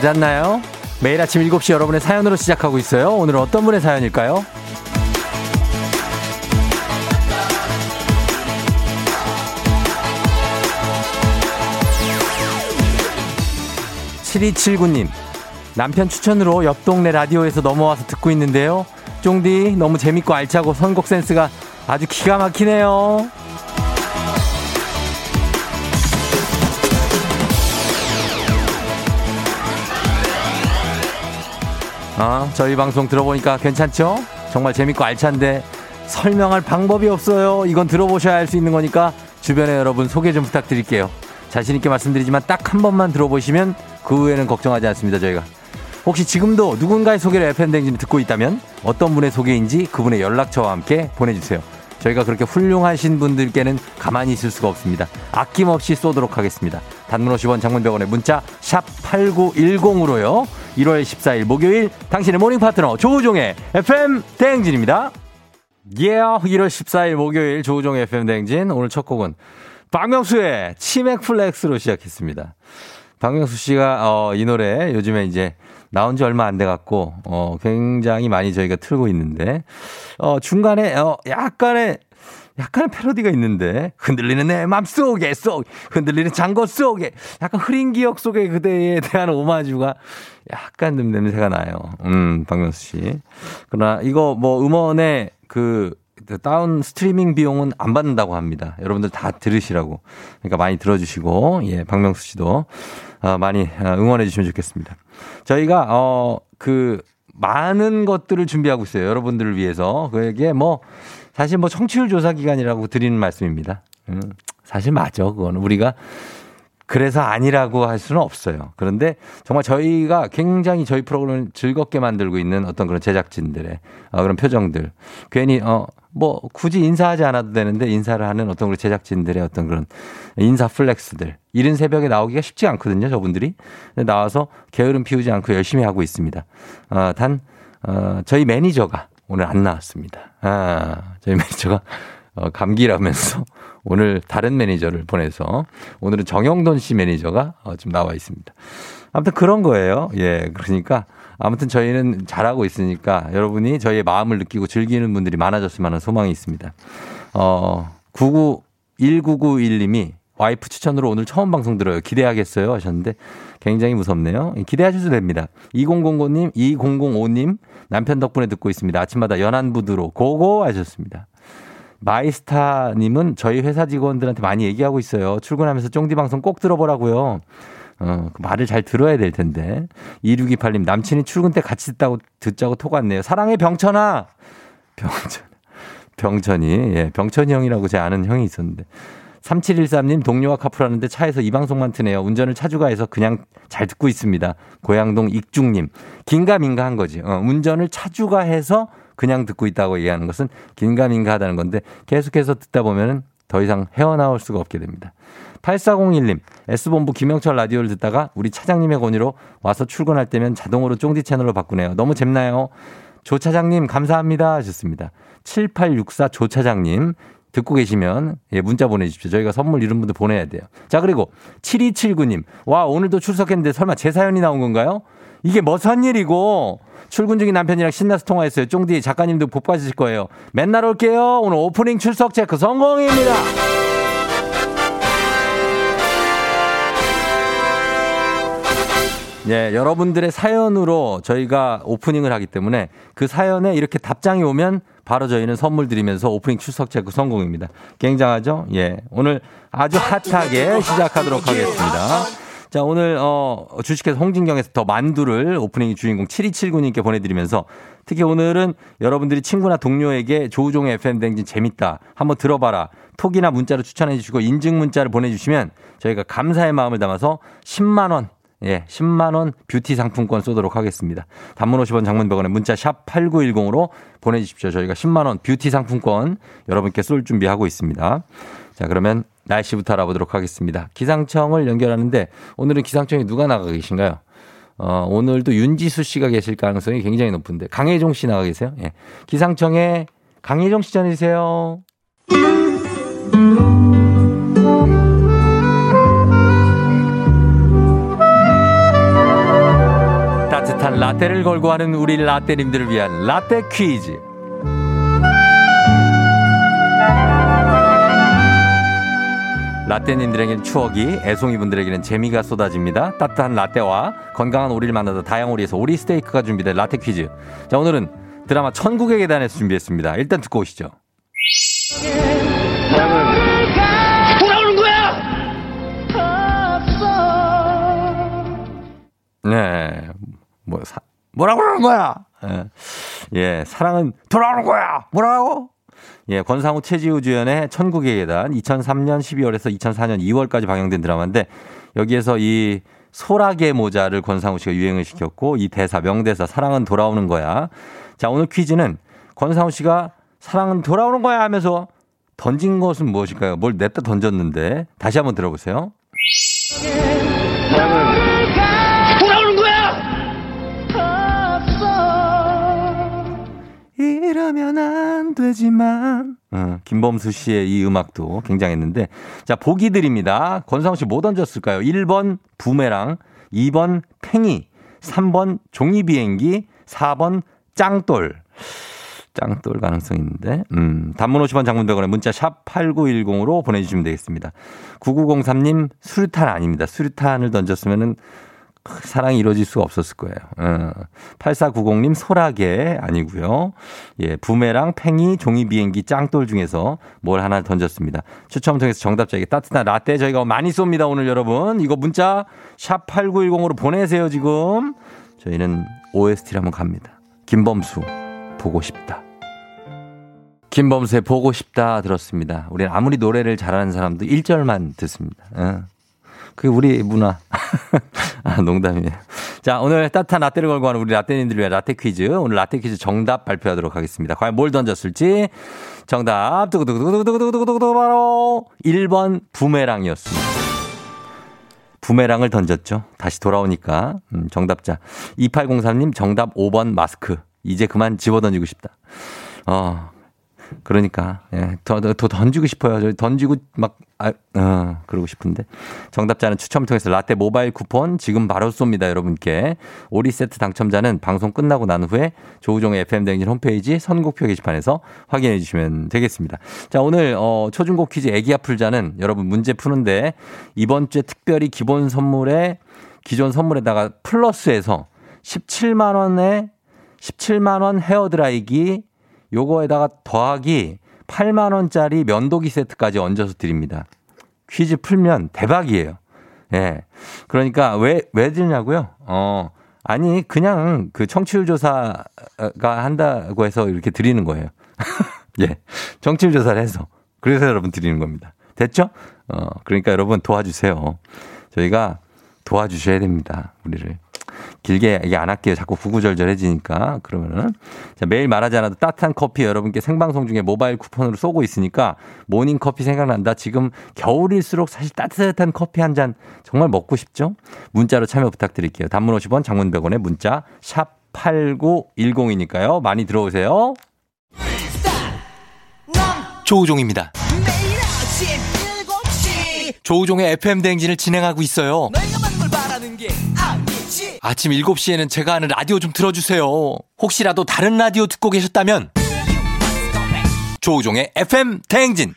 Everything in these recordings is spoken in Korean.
잘 잤나요? 매일 아침 7시 여러분의 사연으로 시작하고 있어요. 오늘은 어떤 분의 사연일까요? 7279님, 남편 추천으로 옆 동네 라디오에서 넘어와서 듣고 있는데요. 쫑디, 너무 재밌고 알차고 선곡 센스가 아주 기가 막히네요. 어, 저희 방송 들어보니까 괜찮죠? 정말 재밌고 알찬데 설명할 방법이 없어요. 이건 들어보셔야 할수 있는 거니까 주변에 여러분 소개 좀 부탁드릴게요. 자신있게 말씀드리지만 딱 한 번만 들어보시면 그 후에는 걱정하지 않습니다, 저희가. 혹시 지금도 누군가의 소개를 FM댕진 듣고 있다면 어떤 분의 소개인지 그분의 연락처와 함께 보내주세요. 저희가 그렇게 훌륭하신 분들께는 가만히 있을 수가 없습니다. 아낌없이 쏘도록 하겠습니다. 단문 50원 장문병원의 문자 샵 8910으로요. 1월 14일 목요일 당신의 morning 파트너 조우종의 FM 대행진입니다. 예, yeah, 1월 14일 목요일 조우종의 FM 대행진 오늘 첫 곡은 박명수의 치맥 flex로 시작했습니다. 박명수 씨가 어, 이 노래 요즘에 이제 나온 지 얼마 안 돼 갖고 어, 굉장히 많이 저희가 틀고 있는데 어, 중간에 어, 약간의 약간의 패러디가 있는데 흔들리는 내 맘속에 속 흔들리는 장고 속에 약간 흐린 기억 속에 그대에 대한 오마주가 약간 좀 냄새가 나요. 음, 박명수 씨. 그러나 이거 뭐 음원에 그 다운 스트리밍 비용은 안 받는다고 합니다. 여러분들 다 들으시라고. 그러니까 많이 들어주시고, 예, 박명수 씨도 어, 많이 어, 응원해 주시면 좋겠습니다. 저희가, 어, 그, 많은 것들을 준비하고 있어요. 여러분들을 위해서. 그게 뭐, 사실 뭐 청취율 조사 기간이라고 드리는 말씀입니다. 음, 사실 맞아. 그거는 우리가 그래서 아니라고 할 수는 없어요. 그런데 정말 저희가 굉장히 저희 프로그램을 즐겁게 만들고 있는 어떤 그런 제작진들의 어, 그런 표정들. 괜히, 어, 뭐 굳이 인사하지 않아도 되는데 인사를 하는 어떤 우리 제작진들의 어떤 그런 인사 플렉스들. 이른 새벽에 나오기가 쉽지 않거든요. 저분들이. 나와서 게으름 피우지 않고 열심히 하고 있습니다. 어, 단, 어, 저희 매니저가 오늘 안 나왔습니다. 아, 저희 매니저가 어, 감기라면서 오늘 다른 매니저를 보내서 오늘은 정형돈 씨 매니저가 어, 좀 나와 있습니다. 아무튼 그런 거예요. 예. 그러니까 아무튼 저희는 잘하고 있으니까 여러분이 저희의 마음을 느끼고 즐기는 분들이 많아졌으면 하는 소망이 있습니다. 어, 99, 1991님이 와이프 추천으로 오늘 처음 방송 들어요. 기대하겠어요 하셨는데 굉장히 무섭네요. 기대하셔도 됩니다. 2005님, 2005님 남편 덕분에 듣고 있습니다. 아침마다 연안부두로 고고 하셨습니다. 마이스타님은 저희 회사 직원들한테 많이 얘기하고 있어요. 출근하면서 쫑디 방송 꼭 들어보라고요. 어, 그 말을 잘 들어야 될 텐데. 2628님, 남친이 출근 때 같이 듣다고, 듣자고 톡 왔네요. 사랑해, 병천아! 병천. 병천이, 예, 병천이 형이라고 제 아는 형이 있었는데. 3713님 동료와 카풀하는데 차에서 이 방송만 트네요. 운전을 차주가 해서 그냥 잘 듣고 있습니다. 고양동 익중님. 긴가민가 한 거지. 어, 운전을 차주가 해서 그냥 듣고 있다고 얘기하는 것은 긴가민가 하다는 건데 계속해서 듣다 보면은 더 이상 헤어나올 수가 없게 됩니다. 8401님, S본부 김영철 라디오를 듣다가 우리 차장님의 권유로 와서 출근할 때면 자동으로 쫑디 채널로 바꾸네요. 너무 재밌나요? 조 차장님, 감사합니다. 하셨습니다. 7864 조 차장님, 듣고 계시면 예, 문자 보내주십시오. 저희가 선물 이런 분들 보내야 돼요. 자, 그리고 7279님. 와, 오늘도 출석했는데 설마 제 사연이 나온 건가요? 이게 뭐선 일이고 출근 중인 남편이랑 신나서 통화했어요. 쫑디 작가님도 복 받으실 거예요. 맨날 올게요. 오늘 오프닝 출석 체크 성공입니다. 예, 여러분들의 사연으로 저희가 오프닝을 하기 때문에 그 사연에 이렇게 답장이 오면 바로 저희는 선물 드리면서 오프닝 출석 체크 성공입니다. 굉장하죠? 예. 오늘 아주 핫하게 시작하도록 하겠습니다. 자, 오늘, 어, 주식회사 홍진경에서 더 만두를 오프닝 주인공 7279님께 보내드리면서 특히 오늘은 여러분들이 친구나 동료에게 조우종의 FM댕진 재밌다. 한번 들어봐라. 톡이나 문자로 추천해 주시고 인증 문자를 보내주시면 저희가 감사의 마음을 담아서 10만원 예, 10만원 뷰티 상품권 쏘도록 하겠습니다. 단문 50원 장문 100원에 문자 샵 8910으로 보내주십시오. 저희가 10만원 뷰티 상품권 여러분께 쏠 준비하고 있습니다. 자, 그러면 날씨부터 알아보도록 하겠습니다. 기상청을 연결하는데 오늘은 기상청에 누가 나가 계신가요? 어, 오늘도 윤지수 씨가 계실 가능성이 굉장히 높은데 강혜종 씨 나가 계세요? 예. 기상청에 강혜종 씨 전해주세요. 라떼를 걸고 하는 우리 라떼님들을 위한 라떼 퀴즈. 라떼님들에게는 추억이, 애송이분들에게는 재미가 쏟아집니다. 따뜻한 라떼와 건강한 오리를 만나다 다양오리에서 오리 스테이크가 준비된 라떼 퀴즈. 자, 오늘은 드라마 천국의 계단에서 준비했습니다. 일단 듣고 오시죠. 돌아오는 거야! 네. 뭐, 사, 뭐라고 그러는 거야? 예. 예, 사랑은 돌아오는 거야! 뭐라고? 예, 권상우 최지우 주연의 천국의 계단 2003년 12월에서 2004년 2월까지 방영된 드라마인데 여기에서 이 소라게 모자를 권상우 씨가 유행을 시켰고 이 대사 명대사 사랑은 돌아오는 거야. 자, 오늘 퀴즈는 권상우 씨가 사랑은 돌아오는 거야 하면서 던진 것은 무엇일까요? 뭘 냈다 던졌는데 다시 한번 들어보세요. 되지만. 어, 김범수 씨의 이 음악도 굉장했는데. 자, 보기 드립니다. 권상우 씨 뭐 던졌을까요? 1번 부메랑, 2번 팽이, 3번 종이 비행기, 4번 짱돌. 짱돌 가능성이 있는데. 음, 단문 50원 장문백원에 문자 샵 8910으로 보내주시면 되겠습니다. 9903님, 수류탄 아닙니다. 수류탄을 던졌으면은 사랑이 이루어질 수가 없었을 거예요. 어. 8490님 소라게 아니고요. 예, 부메랑 팽이 종이 비행기 짱돌 중에서 뭘 하나 던졌습니다. 추첨 통해서 정답자에게 따뜻한 라떼 저희가 많이 쏩니다. 오늘 여러분. 이거 문자 샵 8910으로 보내세요, 지금. 저희는 OST를 한번 갑니다. 김범수 보고 싶다. 김범수의 보고 싶다 들었습니다. 우리는 아무리 노래를 잘하는 사람도 1절만 듣습니다. 어. 그게 우리 문화. 아, 농담이에요. 자, 오늘 따뜻한 라떼를 걸고 하는 우리 라떼님들을 위한 라떼 퀴즈. 오늘 라떼 퀴즈 정답 발표하도록 하겠습니다. 과연 뭘 던졌을지. 정답, 두구두구두구두구두구두구두구 바로 1번 부메랑이었습니다. 부메랑을 던졌죠. 다시 돌아오니까. 음, 정답자. 2803님 정답 5번 마스크. 이제 그만 집어 던지고 싶다. 어, 그러니까 예, 더, 더, 더 던지고 싶어요. 저 던지고 막 아, 어, 그러고 싶은데 정답자는 추첨 통해서 라떼 모바일 쿠폰 지금 바로 쏩니다, 여러분께. 오리 세트 당첨자는 방송 끝나고 난 후에 조우종의 FM 댕진 홈페이지 선곡표 게시판에서 확인해 주시면 되겠습니다. 자, 오늘 어, 초중고 퀴즈 애기야 풀자는 여러분 문제 푸는데 이번 주에 특별히 기본 선물에 기존 선물에다가 플러스해서 17만 원에 17만 원 헤어 드라이기 요거에다가 더하기 8만 원짜리 면도기 세트까지 얹어서 드립니다. 퀴즈 풀면 대박이에요. 예. 그러니까 왜, 왜 드냐고요? 어, 아니, 그냥 그 청취율 조사가 한다고 해서 이렇게 드리는 거예요. 예. 청취율 조사를 해서. 그래서 여러분 드리는 겁니다. 됐죠? 어, 그러니까 여러분 도와주세요. 저희가 도와주셔야 됩니다. 우리를. 길게 얘기 안 할게요. 자꾸 구구절절해지니까. 그러면은. 자, 매일 말하지 않아도 따뜻한 커피 여러분께 생방송 중에 모바일 쿠폰으로 쏘고 있으니까 모닝 커피 생각난다. 지금 겨울일수록 사실 따뜻한 커피 한 잔 정말 먹고 싶죠? 문자로 참여 부탁드릴게요. 단문 50원, 장문 100원에 문자 샵 8910이니까요. 많이 들어오세요. 조우종입니다. 매일 아침 7시 조우종의 FM 대행진을 진행하고 있어요. 내가 받는 걸 바라는 게 아니지 아침 7시에는 제가 하는 라디오 좀 틀어주세요. 혹시라도 다른 라디오 듣고 계셨다면 조우종의 FM 대행진.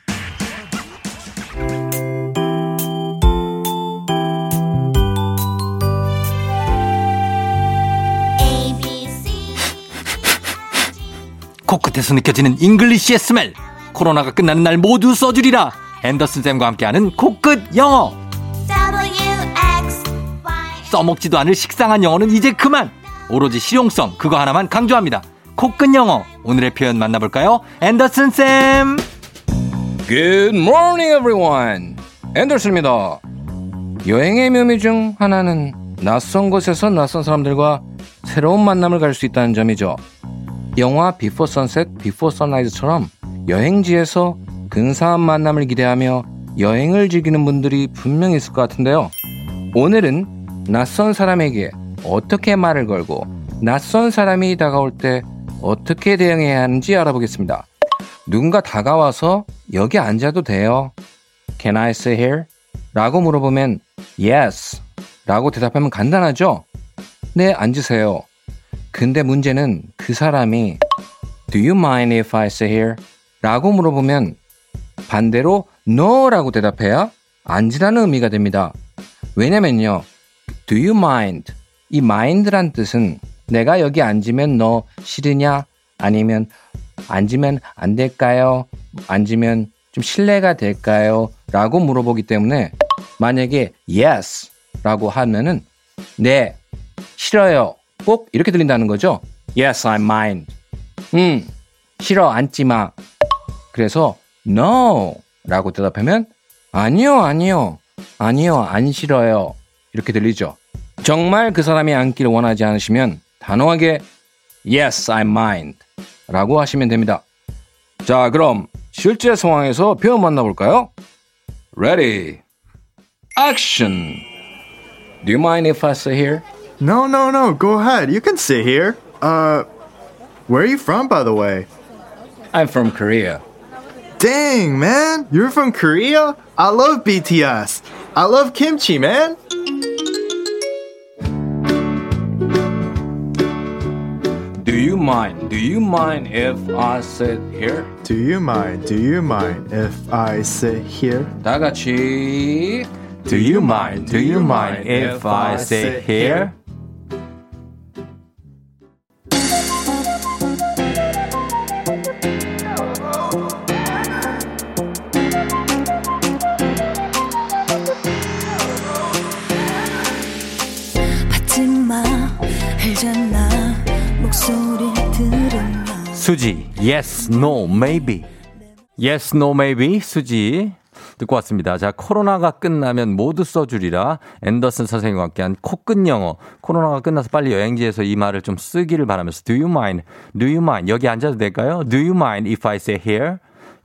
코끝에서 느껴지는 English의 smell. 코로나가 끝나는 날 모두 써주리라. 앤더슨 쌤과 함께하는 코끝 영어. 써먹지도 않을 식상한 영어는 이제 그만. 오로지 실용성 그거 하나만 강조합니다. 코끝 영어 오늘의 표현 만나볼까요? 앤더슨 쌤. Good morning, everyone. 앤더슨입니다. 여행의 묘미 중 하나는 낯선 곳에서 낯선 사람들과 새로운 만남을 가질 수 있다는 점이죠. 영화 Before Sunset, Before Sunrise처럼 여행지에서 근사한 만남을 기대하며 여행을 즐기는 분들이 분명히 있을 것 같은데요. 오늘은 낯선 사람에게 어떻게 말을 걸고 낯선 사람이 다가올 때 어떻게 대응해야 하는지 알아보겠습니다. 누군가 다가와서 여기 앉아도 돼요. Can I sit here? 라고 물어보면 Yes. 라고 대답하면 간단하죠? 네, 앉으세요. 근데 문제는 그 사람이 Do you mind if I sit here? 라고 물어보면 반대로 No 라고 대답해야 앉으라는 의미가 됩니다. 왜냐면요. Do you mind? 이 mind란 뜻은 내가 여기 앉으면 너 싫으냐? 아니면 앉으면 안 될까요? 앉으면 좀 실례가 될까요? 라고 물어보기 때문에 만약에 yes 라고 하면은 네, 싫어요. 꼭 이렇게 들린다는 거죠. Yes, I mind. 음, 싫어, 앉지 마. 그래서 no 라고 대답하면 아니요, 아니요, 아니요, 안 싫어요. 이렇게 들리죠. 정말 그 사람이 앉기를 원하지 않으시면 단호하게 yes, I mind 라고 하시면 됩니다. 자, 그럼 실제 상황에서 표현 만나볼까요? Ready, action. Do you mind if I sit here? No, no, no. Go ahead. You can sit here. Uh, where are you from, by the way? I'm from Korea. Dang, man. You're from Korea? I love BTS. I love kimchi, man. Do you mind? Do you mind if I sit here? Do you mind? Do you mind if I sit here? 다 같이 Do you mind? Do you mind if I sit here? 수지, yes, no, maybe. yes, no, maybe. 수지. 듣고 왔습니다. 자, 코로나가 끝나면 모두 써주리라. 앤더슨 선생님과 함께한 코끝 영어. 코로나가 끝나서 빨리 여행지에서 이 말을 좀 쓰기를 바라면서 Do you mind? Do you mind? 여기 앉아도 될까요? Do you mind if I say here?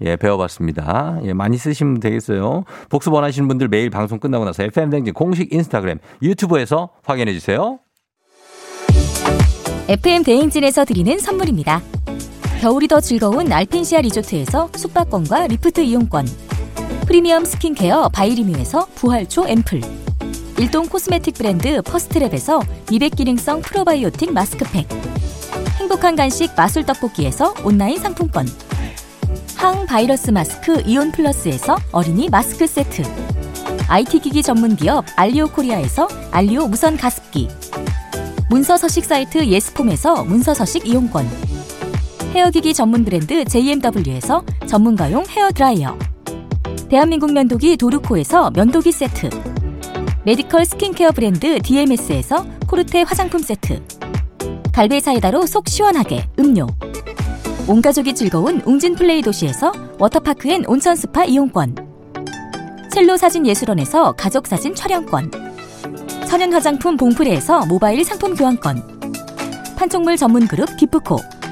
예, 배워봤습니다. 예, 많이 쓰시면 되겠어요. 복습 원하시는 분들 매일 방송 끝나고 나서 FM댕진 공식 인스타그램, 유튜브에서 확인해 주세요. FM 대행진에서 드리는 선물입니다. 겨울이 더 즐거운 알펜시아 리조트에서 숙박권과 리프트 이용권. 프리미엄 스킨케어 바이리뮤에서 부활초 앰플. 일동 코스메틱 브랜드 퍼스트랩에서 미백 기능성 프로바이오틱 마스크팩. 행복한 간식 마술 떡볶이에서 온라인 상품권. 항바이러스 마스크 이온 플러스에서 어린이 마스크 세트. IT 기기 전문 기업 알리오 코리아에서 알리오 무선 가습기. 문서 서식 사이트 예스폼에서 문서 서식 이용권. 헤어기기 전문 브랜드 JMW에서 전문가용 헤어 드라이어. 대한민국 면도기 도르코에서 면도기 세트. 메디컬 스킨케어 브랜드 DMS에서 코르테 화장품 세트. 갈베 사이다로 속 시원하게 음료. 온 가족이 즐거운 웅진 플레이 도시에서 워터파크 and 온천 스파 이용권. 첼로 사진 예술원에서 가족 사진 촬영권. 천연 화장품 봉프레에서 모바일 상품 교환권 판촉물 전문 그룹 기프코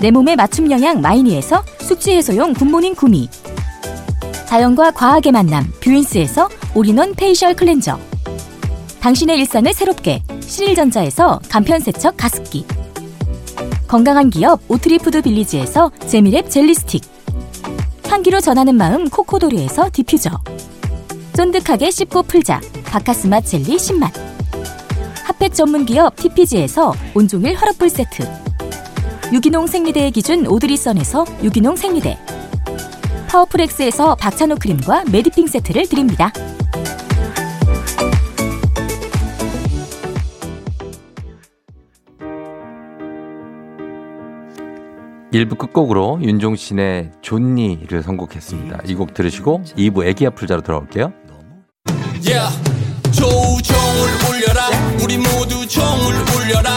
내 몸에 맞춤 영양 마이니에서 숙취 해소용 굿모닝 구미. 자연과 과학의 만남 뷰인스에서 all-in-one facial cleanser. 당신의 일상을 새롭게 신일전자에서 간편세척 가습기. 건강한 기업 오트리푸드 빌리지에서 재미랩 젤리스틱. 향기로 전하는 마음 코코도르에서 디퓨저. 쫀득하게 씹고 풀자 박카스맛 젤리 10만 핫팩 전문 기업 TPG에서 온종일 화롯불 세트. 유기농 생리대의 기준 오드리선에서 유기농 생리대. 파워풀엑스에서 박찬호 크림과 메디핑 세트를 드립니다. 1부 끝곡으로 윤종신의 좋니를 선곡했습니다. 이 곡 들으시고 2부 애기 아플자로 돌아올게요. Yeah. 조종을 울려라 우리 모두 종을 울려라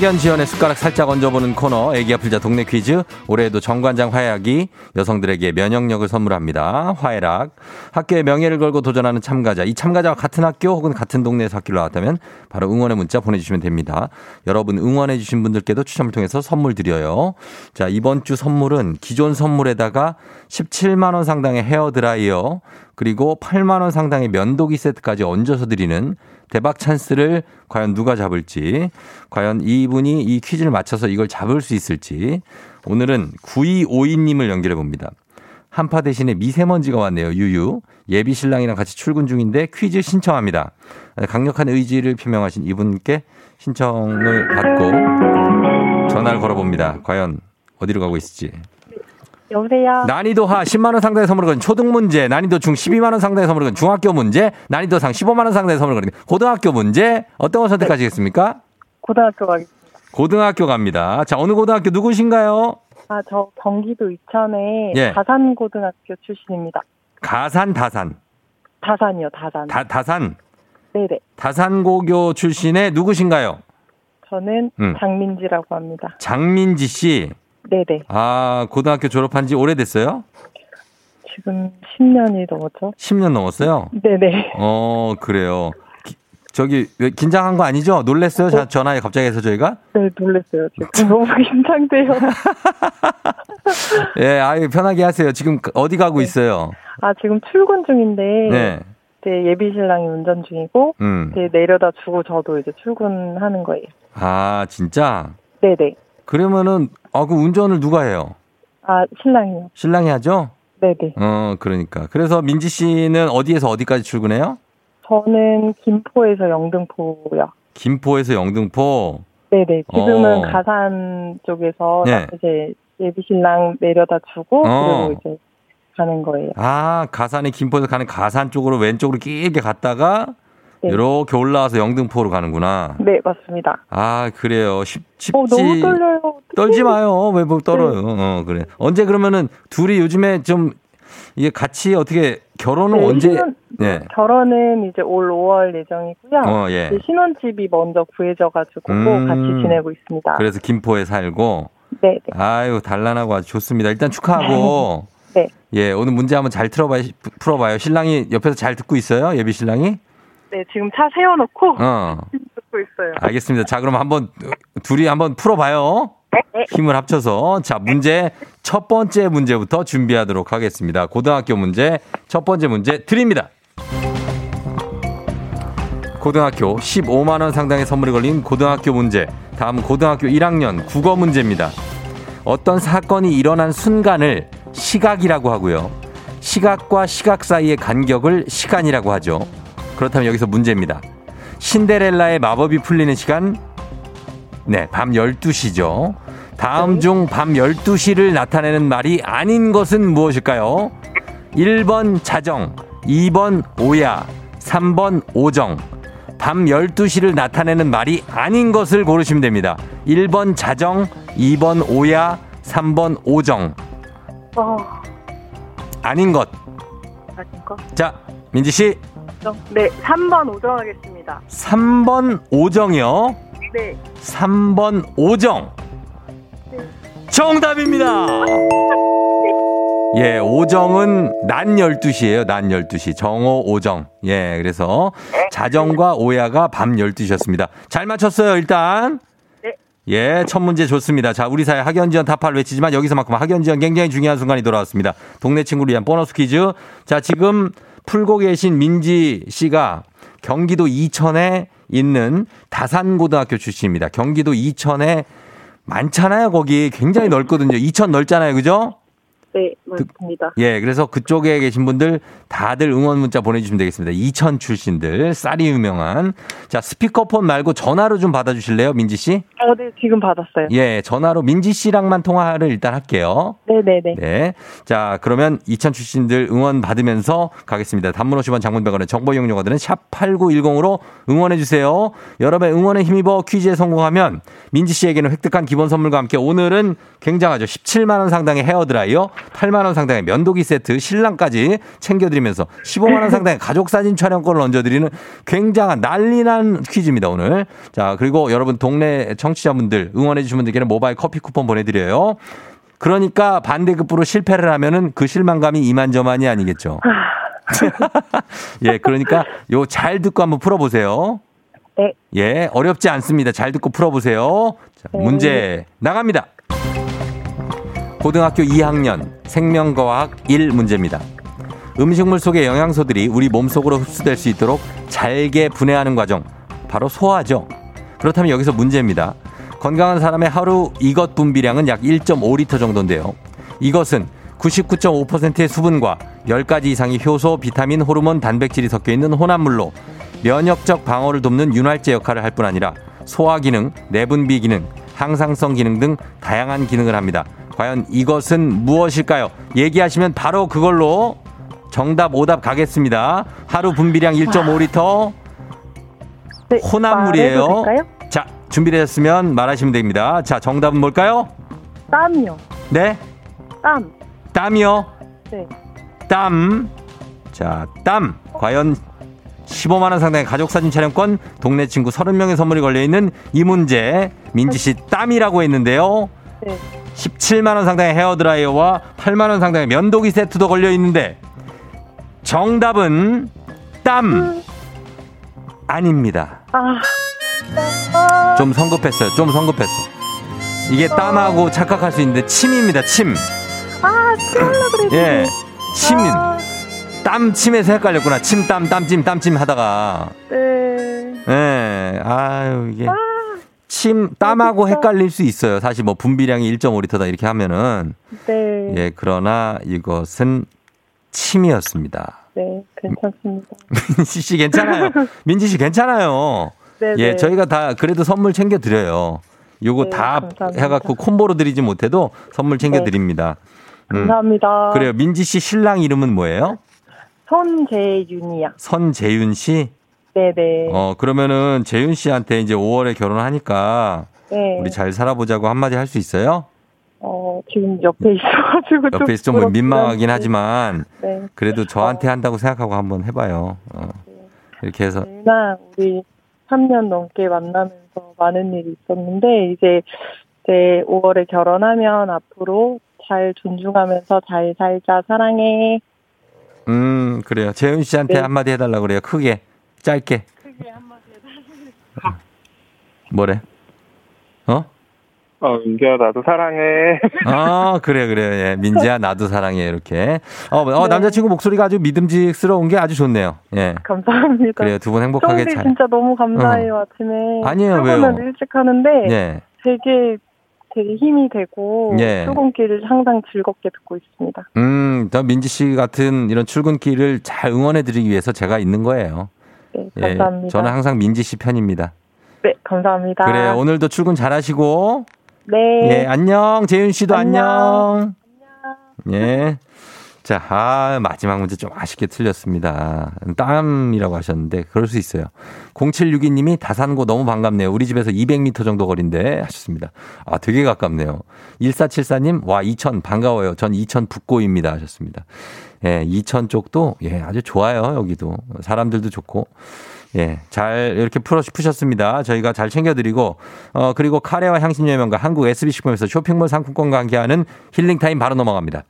학연 지원의 숟가락 살짝 얹어보는 코너 애기 아플자 동네 퀴즈. 올해에도 정관장 화해하기 여성들에게 면역력을 선물합니다. 화해락. 학교의 명예를 걸고 도전하는 참가자. 이 참가자와 같은 학교 혹은 같은 동네에서 학교를 나왔다면 바로 응원의 문자 보내주시면 됩니다. 여러분 응원해주신 분들께도 추첨을 통해서 선물 드려요. 자 이번 주 선물은 기존 선물에다가 17만 원 상당의 헤어 드라이어 그리고 8만 원 상당의 면도기 세트까지 얹어서 드리는 대박 찬스를 과연 누가 잡을지, 과연 이분이 이 퀴즈를 맞춰서 이걸 잡을 수 있을지, 오늘은 9252님을 연결해 봅니다. 한파 대신에 미세먼지가 왔네요, 유유. 예비 신랑이랑 같이 출근 중인데 퀴즈 신청합니다. 강력한 의지를 표명하신 이분께 신청을 받고 전화를 걸어봅니다. 과연 어디로 가고 있을지. 여보세요. 난이도 하 10만 원 상당의 선물을 거는 초등 문제, 난이도 중 12만 원 상당의 선물을 거는 중학교 문제, 난이도 상 15만 원 상당의 선물을 거는 고등학교 문제 어떤 걸 선택하시겠습니까? 고등학교 가겠습니다. 고등학교 갑니다. 자, 어느 고등학교 누구신가요? 아, 저 경기도 이천의 예. 다산 고등학교 출신입니다. 가산 다산. 다산이요, 다산. 다, 다산. 네네. 다산고교 출신의 누구신가요? 저는 음. 장민지라고 합니다. 장민지 씨. 네네. 아, 고등학교 졸업한 지 오래됐어요? 지금 10년이 넘었죠? 10년 넘었어요? 네네. 어, 그래요. 기- 저기 왜 긴장한 거 아니죠? 놀랬어요? 자, 전화에 갑자기 해서 저희가? 네, 놀랐어요. 지금 너무 긴장돼요. 예, 아유 편하게 하세요. 지금 어디 가고 있어요? 아, 지금 출근 중인데, 네. 이제 예비 신랑이 운전 중이고, 음. 이제 내려다 주고 저도 이제 출근하는 거예요. 아, 진짜? 네네. 그러면은 아, 그 운전을 누가 해요? 아, 신랑이요. 신랑이 하죠? 네네. 어, 그러니까. 그래서 민지 씨는 어디에서 어디까지 출근해요? 저는 김포에서 영등포요. 김포에서 영등포. 네네. 지금은 어. 가산 쪽에서 네. 이제 예비 신랑 내려다 주고 어. 그리고 이제 가는 거예요. 아, 가산에 김포에서 가는 가산 쪽으로 왼쪽으로 길게 갔다가 네. 이렇게 올라와서 영등포로 가는구나. 네, 맞습니다. 아, 그래요. 쉽, 쉽지. 어, 너무 떨려요. 어떡해. 떨지 마요. 왜 뭐 떨어요? 네. 어, 그래. 언제 그러면은 둘이 요즘에 좀 이게 같이 어떻게 결혼은 네, 언제? 신혼- 네. 결혼은 이제 올 5월 예정이고요. 어, 예. 신혼집이 먼저 구해져가지고 음. 같이 지내고 있습니다. 그래서 김포에 살고. 네, 네. 아유, 단란하고 아주 좋습니다. 일단 축하하고. 네. 예, 오늘 문제 한번 잘 틀어봐요, 풀어봐요. 신랑이 옆에서 잘 듣고 있어요? 예비 신랑이? 네, 지금 차 세워놓고 어. 듣고 있어요. 알겠습니다. 자, 그럼 한번 둘이 한번 풀어봐요. 네. 힘을 합쳐서. 자, 문제 첫 번째 문제부터 준비하도록 하겠습니다. 고등학교 문제 첫 번째 문제 드립니다. 고등학교 15만 원 상당의 선물이 걸린 고등학교 문제. 다음 고등학교 1학년 국어 문제입니다. 어떤 사건이 일어난 순간을 시각이라고 하고요. 시각과 시각 사이의 간격을 시간이라고 하죠. 그렇다면 여기서 문제입니다. 신데렐라의 마법이 풀리는 시간 네, 밤 12시죠. 다음 중 밤 12시를 나타내는 말이 아닌 것은 무엇일까요? 1번 자정, 2번 오야, 3번 오정. 밤 12시를 나타내는 말이 아닌 것을 고르시면 됩니다. 1번 자정, 2번 오야, 3번 오정. 어, 아닌 것. 아닌가? 자, 민지 씨, 네, 3번 오정하겠습니다. 3번 오정이요. 네. 3번 오정. 정답입니다. 예, 오정은 낮 12시예요. 낮 12시. 정오 오정. 예, 그래서 자정과 오야가 밤 12시였습니다. 잘 맞췄어요, 일단. 네. 예, 첫 문제 좋습니다. 자, 우리 사회 학연지원 타파를 외치지만 여기서만큼 학연지원 굉장히 중요한 순간이 돌아왔습니다. 동네 친구를 위한 보너스 퀴즈. 자, 지금 풀고 계신 민지 씨가 경기도 이천에 있는 다산고등학교 출신입니다. 경기도 이천에 많잖아요, 거기. 굉장히 넓거든요. 이천 넓잖아요, 그죠? 네, 맞습니다. 예, 그래서 그쪽에 계신 분들 다들 응원 문자 보내주시면 되겠습니다. 이천 출신들, 쌀이 유명한. 자, 스피커폰 말고 전화로 좀 받아주실래요, 민지 씨? 어, 네, 지금 받았어요. 예, 전화로 민지 씨랑만 통화를 일단 할게요. 네 네 네. 네. 자, 그러면 이천 출신들 응원 받으면서 가겠습니다. 단문 50원 장문백원의 정보 이용료가들은 샵8910으로 응원해 주세요. 여러분의 응원에 힘입어 퀴즈에 성공하면 민지 씨에게는 획득한 기본 선물과 함께 오늘은 굉장하죠. 17만 원 상당의 헤어 드라이어, 8만원 상당의 면도기 세트, 신랑까지 챙겨드리면서 15만원 상당의 가족사진 촬영권을 얹어드리는 굉장한 난리난 퀴즈입니다, 오늘. 자, 그리고 여러분 동네 청취자분들, 응원해주신 분들께는 모바일 커피 쿠폰 보내드려요. 그러니까 반대급부로 실패를 하면은 그 실망감이 이만저만이 아니겠죠. 예, 그러니까 요 잘 듣고 한번 풀어보세요. 네. 예, 어렵지 않습니다. 잘 듣고 풀어보세요. 자, 네. 문제 나갑니다. 고등학교 2학년 생명과학 1 문제입니다. 음식물 속의 영양소들이 우리 몸속으로 흡수될 수 있도록 잘게 분해하는 과정, 바로 소화죠. 그렇다면 여기서 문제입니다. 건강한 사람의 하루 이것 분비량은 약 1.5리터 정도인데요. 이것은 99.5%의 수분과 10가지 이상의 효소, 비타민, 호르몬, 단백질이 섞여 있는 혼합물로 면역적 방어를 돕는 윤활제 역할을 할 뿐 아니라 소화 기능, 내분비 기능, 항상성 기능 등 다양한 기능을 합니다. 과연 이것은 무엇일까요? 얘기하시면 바로 그걸로 정답 오답 가겠습니다. 하루 분비량 1.5리터 네, 될까요? 자, 준비되셨으면 말하시면 됩니다. 자, 정답은 뭘까요? 땀요. 네? 땀. 땀이요. 네. 땀. 자, 땀. 과연 15만 원 상당의 가족 사진 촬영권, 동네 친구 30명의 선물이 걸려 있는 이 문제. 민지 씨 땀이라고 했는데요. 네. 17만원 상당의 헤어드라이어와 8만원 상당의 면도기 세트도 걸려 있는데, 정답은 땀. 아닙니다. 아. 아. 좀 성급했어요. 좀 성급했어. 이게 땀하고 착각할 수 있는데 침입니다. 침. 아, 그랬지. 예. 침. 아, 땀 침에서 헷갈렸구나. 침, 땀, 땀찜, 땀찜 하다가. 네. 예. 아유, 이게. 아, 침, 땀하고 진짜. 헷갈릴 수 있어요. 사실 뭐 분비량이 1.5리터다 이렇게 하면은. 네. 예, 그러나 이것은 침이었습니다. 네, 괜찮습니다. 민지 씨 괜찮아요. 민지 씨 괜찮아요. 네, 예, 네. 저희가 다 그래도 선물 챙겨 드려요. 요거 네, 다 감사합니다. 해갖고 콤보로 드리지 못해도 선물 챙겨 네. 드립니다. 음. 감사합니다. 그래요. 민지 씨 신랑 이름은 뭐예요? 손재윤이야. 선재윤 씨. 네네. 어, 그러면은 재윤 씨한테 이제 5월에 결혼하니까 네. 우리 잘 살아보자고 한마디 할 수 있어요? 어, 지금 옆에 있어가지고 좀. 옆에 있어 좀 부럽긴 민망하긴. 하지만 네. 그래도 저한테 한다고 생각하고 한번 해봐요. 어. 이렇게 해서 나 우리 3년 넘게 만나면서 많은 일이 있었는데 이제 이제 5월에 결혼하면 앞으로 잘 존중하면서 잘 살자 사랑해. 음 그래요. 재윤 씨한테 네. 한마디 해달라 그래요. 크게 짧게. 뭐래? 어? 어, 민기야, 나도 사랑해. 아, 그래, 그래. 예. 민지야, 나도 사랑해. 이렇게. 어, 어 네. 남자친구 목소리가 아주 믿음직스러운 게 아주 좋네요. 예. 감사합니다. 그래요. 두 분 행복하게 잘. 진짜 너무 감사해요 아침에. 아니에요, 왜요? 일찍 하는데 예. 되게 되게 힘이 되고 예. 출근길을 항상 즐겁게 듣고 있습니다. 음, 더 민지 씨 같은 이런 출근길을 잘 응원해 드리기 위해서 제가 있는 거예요. 네, 예. 감사합니다. 저는 항상 민지 씨 편입니다. 네, 감사합니다. 그래요. 오늘도 출근 잘 하시고. 네. 예, 안녕. 재윤 씨도 안녕. 안녕. 예. 자, 아, 마지막 문제 좀 아쉽게 틀렸습니다. 땀이라고 하셨는데, 그럴 수 있어요. 0762님이 다산고 너무 반갑네요. 우리 집에서 200m 정도 거리인데 하셨습니다. 아, 되게 가깝네요. 1474님, 와, 이천 반가워요. 전 이천 북고입니다. 하셨습니다. 예, 이천 쪽도, 예, 아주 좋아요. 여기도. 사람들도 좋고. 예, 잘 이렇게 풀어 푸셨습니다. 저희가 잘 챙겨드리고, 어, 그리고 카레와 향신료의 명가 한국 SB식품에서 쇼핑몰 상품권과 함께하는 힐링타임 바로 넘어갑니다.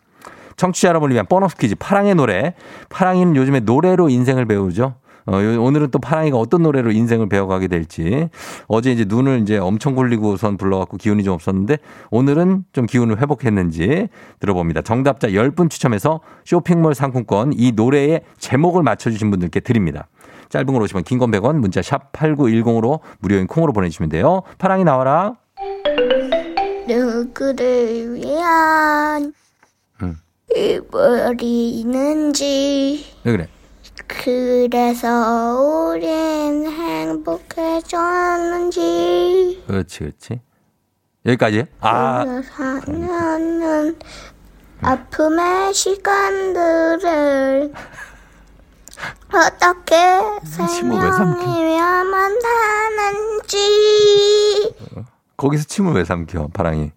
청취자 여러분을 위한 보너스 퀴즈 파랑의 노래. 파랑이는 요즘에 노래로 인생을 배우죠. 어, 요- 오늘은 또 파랑이가 어떤 노래로 인생을 배워가게 될지. 어제 이제 눈을 이제 엄청 굴리고선 불러갖고 기운이 좀 없었는데 오늘은 좀 기운을 회복했는지 들어봅니다. 정답자 10분 추첨해서 쇼핑몰 상품권 이 노래의 제목을 맞춰주신 분들께 드립니다. 짧은 걸 오시면 긴 건 100원, 문자 샵 8910으로 무료인 콩으로 보내주시면 돼요. 파랑이 나와라. 누구를 위한 잊어버리는지 왜 그래? 그래서 우린 행복해졌는지 그렇지, 그렇지. 여기까지. 아, 사는 아픔의 시간들을 어떻게? 설명하면 하는지 거기서 침을 왜 삼켜, 파랑이?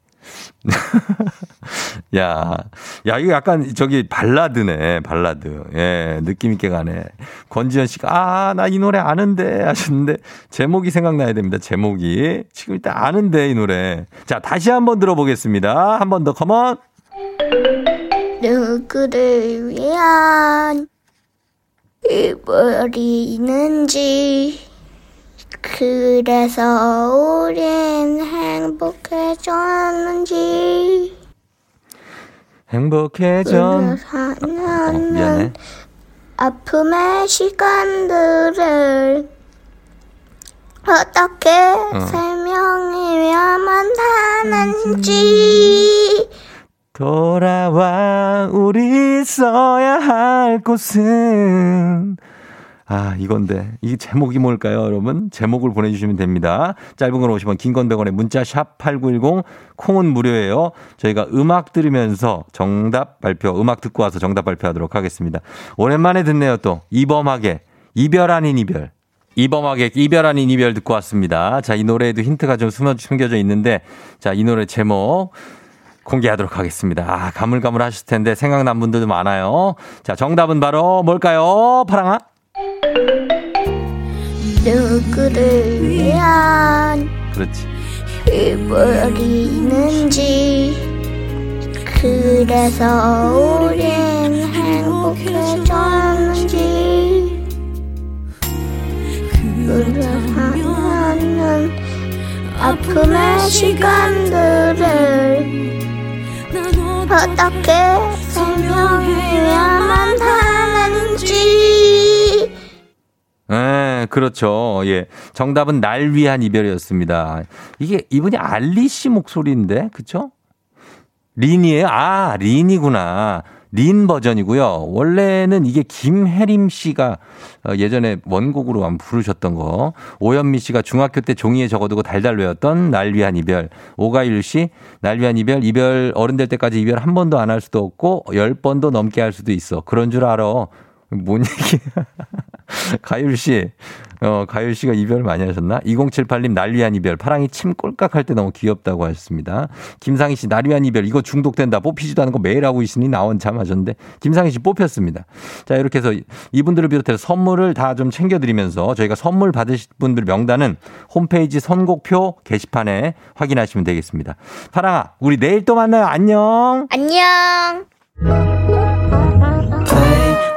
야, 야, 이거 약간 저기 발라드네, 발라드. 예, 느낌있게 가네. 권지현 씨가, 아, 나 이 노래 아는데 하셨는데, 제목이 생각나야 됩니다, 제목이. 지금 일단 아는데, 이 노래. 자, 다시 한번 들어보겠습니다. 한 번 더, 컴온. 누구를 위한 잊어버리는지 그래서 우린 행복해졌는지 행복해전. 어, 사는 미안해. 아픔의 시간들을 어떻게 설명해야만 하는지 돌아와, 우리 써야 할 곳은. 아, 이건데. 이 제목이 뭘까요, 여러분? 제목을 보내주시면 됩니다. 짧은 건 50원, 긴 건 100원에 문자 샵 8910, 콩은 무료예요. 저희가 음악 들으면서 정답 발표, 음악 듣고 와서 정답 발표하도록 하겠습니다. 오랜만에 듣네요, 또. 이범하게. 이별 아닌 이별. 이범하게 이별 아닌 이별 듣고 왔습니다. 자, 이 노래에도 힌트가 좀 숨어, 숨겨져 있는데, 자, 이 노래 제목. 공개하도록 하겠습니다. 아, 가물가물 하실 텐데 생각난 분들도 많아요. 자, 정답은 바로 뭘까요? 파랑아? 누구를 위한 그렇지. 잊어버리는지 그래서 우린 행복해졌는지 그래서는 아픔의 시간들을 어떻게 설명해야만 하는지 네, 그렇죠. 예. 정답은 날 위한 이별이었습니다. 이게 이분이 알리 씨 목소리인데, 그쵸? 린이에요? 아, 린이구나. 린 버전이고요. 원래는 이게 김혜림 씨가 어, 예전에 원곡으로 한번 부르셨던 거. 오현미 씨가 중학교 때 종이에 적어두고 달달 외웠던 날 위한 이별. 오가일 씨, 날 위한 이별, 이별 어른 될 때까지 이별 한 번도 안 할 수도 없고 열 번도 넘게 할 수도 있어. 그런 줄 알아. 뭔 얘기야. 가율 씨, 어, 가율 씨가 이별 많이 하셨나? 2078님, 날 위한 이별. 파랑이 침 꼴깍 할 때 너무 귀엽다고 하셨습니다. 김상희 씨, 날 위한 이별. 이거 중독된다. 뽑히지도 않은 거 매일 하고 있으니 나온 참 하셨는데. 김상희 씨 뽑혔습니다. 자, 이렇게 해서 이분들을 비롯해서 선물을 다 좀 챙겨드리면서 저희가 선물 받으실 분들 명단은 홈페이지 선곡표 게시판에 확인하시면 되겠습니다. 파랑아, 우리 내일 또 만나요. 안녕. 안녕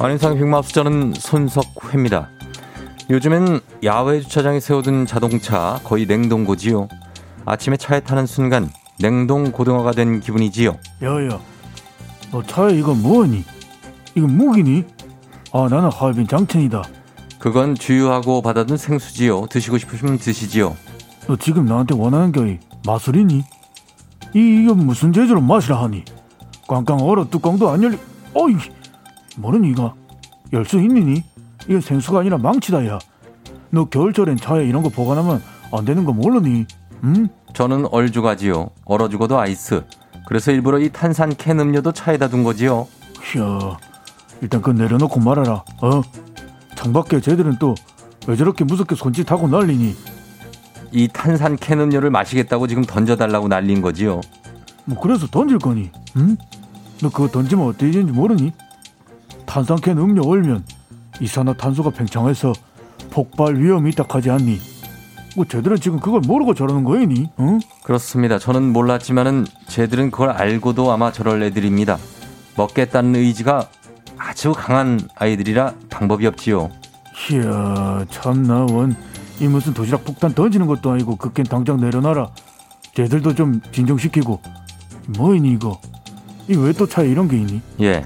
안윤상 빅마우스 저는 손석회입니다. 요즘엔 야외 주차장에 세워둔 자동차 거의 냉동고지요. 아침에 차에 타는 순간 냉동 고등어가 된 기분이지요. 야야, 너 차에 이건 뭐니? 이건 무기니? 아 나는 하얼빈 장첸이다. 그건 주유하고 받아둔 생수지요. 드시고 싶으시면 드시지요. 너 지금 나한테 원하는 게 마술이니? 이 이게 무슨 재주로 마시라 하니? 꽝꽝 얼어 뚜껑도 안 열리. 어이, 뭐는 이가? 열수 있니니? 이건 생수가 아니라 망치다 야. 너 겨울철엔 차에 이런 거 보관하면 안 되는 거 모르니? 응? 저는 얼죽하지요. 얼어 죽어도 아이스. 그래서 일부러 이 탄산 캔 음료도 차에다 둔 거지요. 이야, 일단 그건 내려놓고 말아라. 어? 창밖에 쟤들은 또 왜 저렇게 무섭게 손짓하고 난리니? 이 탄산 캔 음료를 마시겠다고 지금 던져달라고 난린 거지요. 뭐 그래서 던질 거니? 응? 너 그거 던지면 어떻게 되는지 모르니? 탄산캔 음료 얼면 이산화탄소가 팽창해서 폭발 위험이 있다 하지 않니? 뭐 쟤들은 지금 그걸 모르고 저러는 거이니? 응? 그렇습니다. 저는 몰랐지만은 쟤들은 그걸 알고도 아마 저럴 애들입니다. 먹겠다는 의지가 아주 강한 아이들이라 방법이 없지요. 이야 참나 원 이 무슨 도시락 폭탄 던지는 것도 아니고 그캔 당장 내려놔라 쟤들도 좀 진정시키고 뭐이니 이거 이 왜 또 차에 이런 게 있니? 예.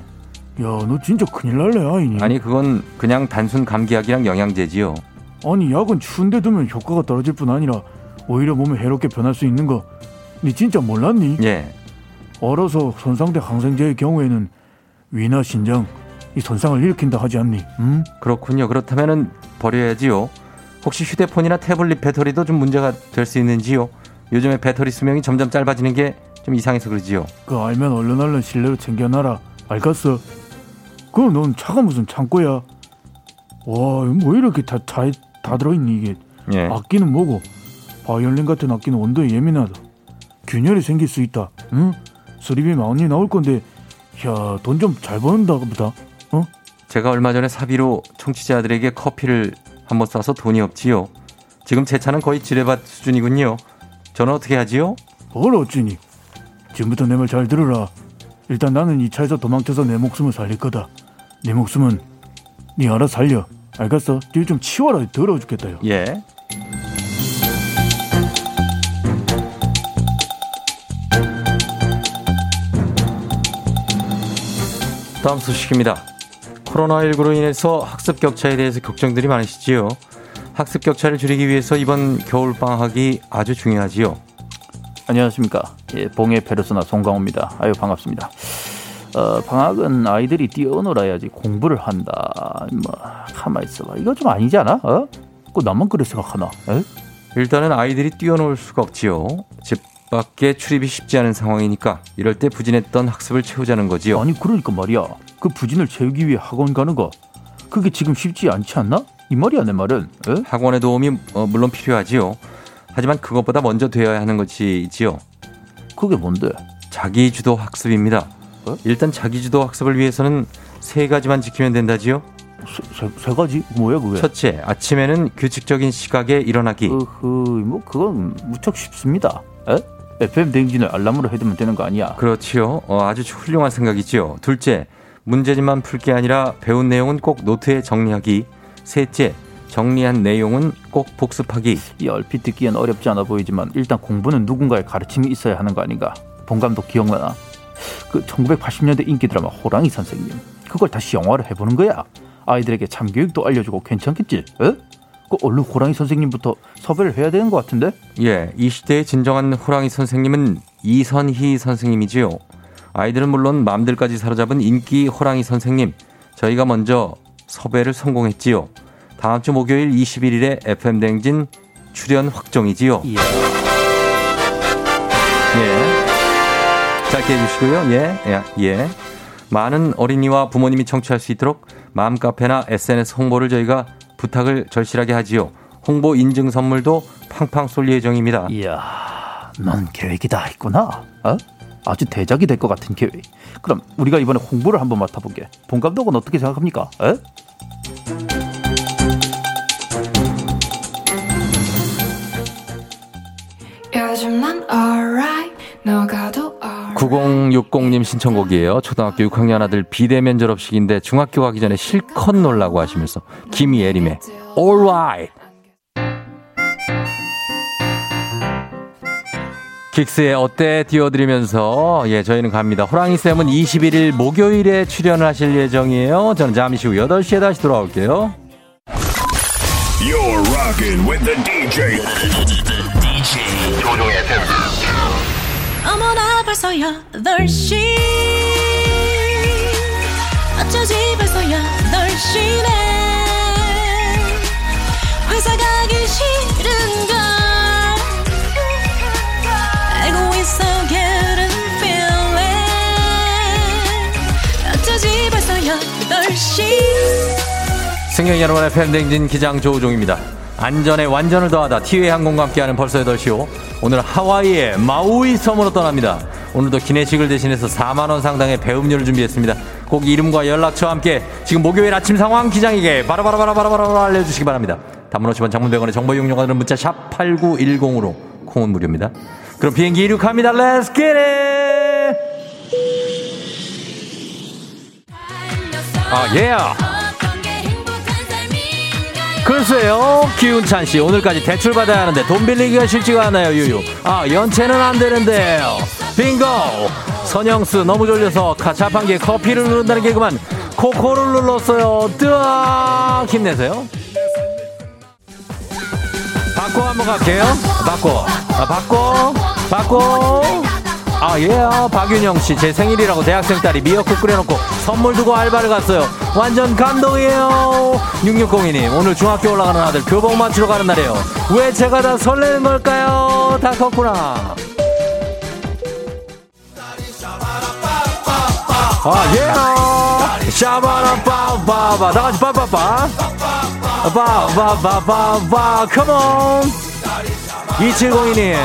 야너 진짜 큰일 날래 아이니 아니 그건 그냥 단순 감기약이랑 영양제지요. 아니 약은 추운데 두면 효과가 떨어질 뿐 아니라 오히려 몸에 해롭게 변할 수 있는 거 니 진짜 몰랐니? 예. 얼어서 손상된 항생제의 경우에는 위나 신장 이 손상을 일으킨다 하지 않니? 음? 그렇군요. 그렇다면은 버려야지요. 혹시 휴대폰이나 태블릿 배터리도 좀 문제가 될 수 있는지요? 요즘에 배터리 수명이 점점 짧아지는 게 좀 이상해서 그러지요. 그 알면 얼른 얼른 실내로 챙겨놔라 알겠어? 그럼 넌 차가 무슨 창고야? 와 뭐 이렇게 다 차에 다 들어있니 이게 예. 악기는 뭐고 바이올린 같은 악기는 온도에 예민하다 균열이 생길 수 있다 응? 수리비 많이 나올 건데 야 돈 좀 잘 버는다 보다 어? 제가 얼마 전에 사비로 청취자들에게 커피를 한번 쏴서 돈이 없지요. 지금 제 차는 거의 지뢰밭 수준이군요. 저는 어떻게 하지요? 뭘 어찌니 지금부터 내 말 잘 들으라 일단 나는 이 차에서 도망쳐서 내 목숨을 살릴 거다 네 목숨은 네 알아 살려 알겠어? 뒤좀 치워라 더러워 죽겠다 요 예. 다음 소식입니다. 코로나19로 인해서 학습 격차에 대해서 걱정들이 많으시지요. 학습 격차를 줄이기 위해서 이번 겨울 방학이 아주 중요하지요. 안녕하십니까. 예, 봉의 페르소나 송강호입니다. 아유, 반갑습니다. 어, 방학은 아이들이 뛰어놀아야지 공부를 한다. 뭐, 가만 있어봐. 이거 좀 아니지 않아? 어? 꼭 나만 그래 생각하나? 에? 일단은 아이들이 뛰어놀 수가 없지요. 집 밖에 출입이 쉽지 않은 상황이니까 이럴 때 부진했던 학습을 채우자는 거지요. 아니, 그러니까 말이야. 그 부진을 채우기 위해 학원 가는 거. 그게 지금 쉽지 않지 않나? 이 말이야, 내 말은. 에? 학원의 도움이 어, 물론 필요하지요. 하지만 그것보다 먼저 되어야 하는 것이 있지요. 그게 뭔데? 자기 주도 학습입니다. 일단 자기주도 학습을 위해서는 세 가지만 지키면 된다지요. 세, 세, 세 가지? 뭐야, 그게? 첫째, 아침에는 규칙적인 시각에 일어나기. 으흐, 뭐, 그건 무척 쉽습니다. 에? FM 대행진을 알람으로 해두면 되는 거 아니야? 그렇지요. 어, 아주 훌륭한 생각이지요. 둘째, 문제집만 풀 게 아니라 배운 내용은 꼭 노트에 정리하기. 셋째, 정리한 내용은 꼭 복습하기. 이 얼핏 듣기엔 어렵지 않아 보이지만 일단 공부는 누군가의 가르침이 있어야 하는 거 아닌가? 봉감독 기억나나? 그 1980년대 인기 드라마 호랑이 선생님 그걸 다시 영화로 해보는 거야. 아이들에게 참교육도 알려주고 괜찮겠지? 에? 그 얼른 호랑이 선생님부터 섭외를 해야 되는 것 같은데? 예, 이 시대의 진정한 호랑이 선생님은 이선희 선생님이지요. 아이들은 물론 맘들까지 사로잡은 인기 호랑이 선생님. 저희가 먼저 섭외를 성공했지요. 다음 주 목요일 21일에 FM 댕진 출연 확정이지요. 예. 짧게 해주시고요. 예, 예, 예. 많은 어린이와 부모님이 청취할 수 있도록 마음 카페나 SNS 홍보를 저희가 부탁을 절실하게 하지요. 홍보 인증 선물도 팡팡 쏠 예정입니다. 이야, 넌 계획이 다 있구나. 어? 아주 대작이 될 것 같은 계획. 그럼 우리가 이번에 홍보를 한번 맡아볼게. 본 감독은 어떻게 생각합니까? 에? 요즘 난 alright 너가도 alright 9060님 신청곡이에요. 초등학교 6학년 아들 비대면 졸업식인데 중학교 가기 전에 실컷 놀라고 하시면서 김이예림의 Alright. 긱스의 어때 띄워드리면서 예 저희는 갑니다. 호랑이 쌤은 21일 목요일에 출연을 하실 예정이에요. 저는 잠시 후 8시에 다시 돌아올게요. You're rocking with the DJ. DJ 조종의. 어머나 벌써 8시 어쩌지 벌써 8시네. 회사 가기 싫은걸. 알고 있어 getting feeling. 어쩌지 벌써 8시 승객 여러분의 팬댕진 기장 조우종입니다. 안전에 완전을 더하다 티웨이 항공과 함께하는 벌써 8시오. 오늘 하와이의 마우이 섬으로 떠납니다. 오늘도 기내식을 대신해서 4만원 상당의 배음료를 준비했습니다. 꼭 이름과 연락처와 함께 지금 목요일 아침 상황 기장에게 바로바로바로바로바로 알려주시기 바랍니다. 단문 50원 장문병원의 정보 이용료가들은 문자 샵 8910으로 콩은 무료입니다. 그럼 비행기 이륙합니다. Let's get! 아, 예. 글쎄요, 기운찬 씨, 오늘까지 대출 받아야 하는데 돈 빌리기가 쉽지가 않아요, 유유. 아, 연체는 안 되는데요. 빙고! 선영스, 너무 졸려서 카- 자판기에 커피를 누른다는 개그만 코코를 눌렀어요. 뜨악! 힘내세요. 바꿔 한번 갈게요. 바꿔. 아, 바꿔. 바꿔. 아, 예, 아, 박윤영 씨. 제 생일이라고 대학생 딸이 미역국 끓여놓고 선물 두고 알바를 갔어요. 완전 감동이에요. 6602님, 오늘 중학교 올라가는 아들 교복 맞추러 가는 날이에요. 왜 제가 다 설레는 걸까요? 다 컸구나. 아, 예. 샤바라 빠바바. 다 같이 빠빠빠. 빠바바바바. 컴온. 2702님,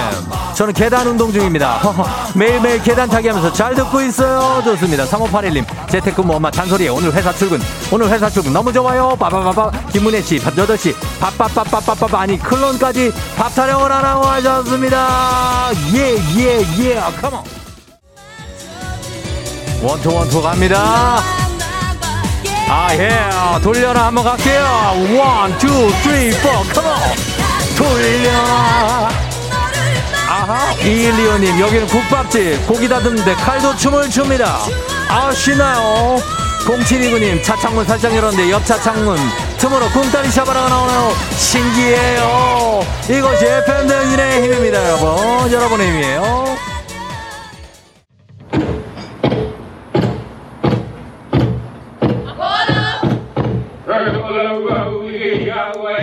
저는 계단 운동 중입니다. 매일매일 계단 타기 하면서 잘 듣고 있어요. 좋습니다. 3581님, 재택근무 엄마 잔소리에 오늘 회사 출근. 오늘 회사 출근 너무 좋아요. 빠바바바. 김문혜 씨, 8시. 밥밥밥밥밥밥. 아니, 클론까지 밥 타령을 하라고 하셨습니다. 예, 예, 예. Come on. One two one two 갑니다. 아, 예. 돌려라 한번 갈게요. One, two, three, four. Come on. 돌려. 이일리오님, 여기는 국밥집. 고기 다듬는데 칼도 춤을 춥니다. 아, 신나요. 0729님, 차창문 살짝 열었는데 옆 차창문 틈으로 꿍따리 샤바라가 나오네요. 신기해요. 이것이 FM대행진의 힘입니다, 여러분. 여러분의 힘이에요.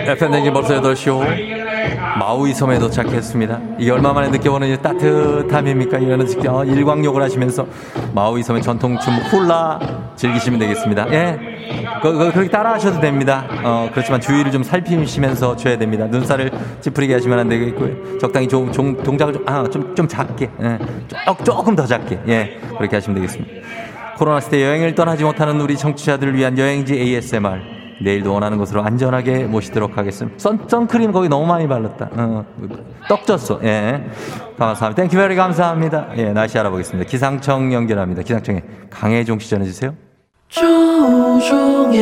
FM댕진 벌써 8시오. 마우이 섬에 도착했습니다. 이게 얼마 만에 느껴보는 이 따뜻함입니까? 이거는 직접 어, 일광욕을 하시면서 마우이 섬의 전통춤 훌라 즐기시면 되겠습니다. 예. 그, 그, 그렇게 따라 하셔도 됩니다. 어, 그렇지만 주의를 좀 살피시면서 줘야 됩니다. 눈살을 찌푸리게 하시면 안 되겠고요. 적당히 좀, 좀 동작을 좀, 아, 좀, 좀 작게. 예. 조, 조금 더 작게. 예. 그렇게 하시면 되겠습니다. 코로나 시대 여행을 떠나지 못하는 우리 청취자들을 위한 여행지 ASMR. 내일도 원하는 곳으로 안전하게 모시도록 하겠습니다. 선, 선크림 거기 너무 많이 발랐다. 어, 떡 졌어. 예. 감사합니다. Thank you very 감사합니다. 예, 날씨 알아보겠습니다. 기상청 연결합니다. 기상청에 강혜종 씨 전해주세요. 조종의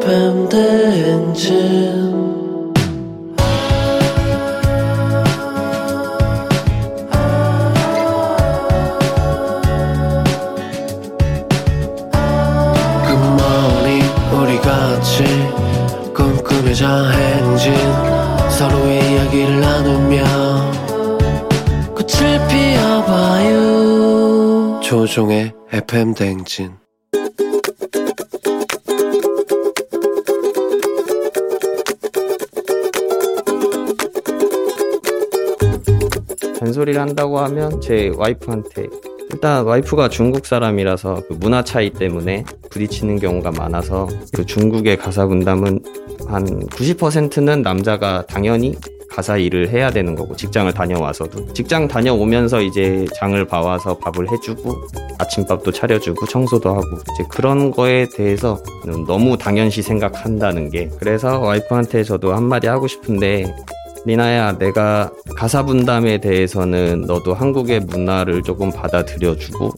FM 대행진 행진 서로의 이야기를 나누며 꽃을 피워봐요. 조종의 FM 대행진. 잔소리를 한다고 하면 제 와이프한테 일단 와이프가 중국 사람이라서 그 문화 차이 때문에 부딪히는 경우가 많아서 그 중국의 가사 분담은 한 90%는 남자가 당연히 가사 일을 해야 되는 거고 직장을 다녀와서도. 직장 다녀오면서 이제 장을 봐와서 밥을 해주고 아침밥도 차려주고 청소도 하고 이제 그런 거에 대해서 너무 당연시 생각한다는 게. 그래서 와이프한테 저도 한마디 하고 싶은데 리나야, 내가 가사 분담에 대해서는 너도 한국의 문화를 조금 받아들여주고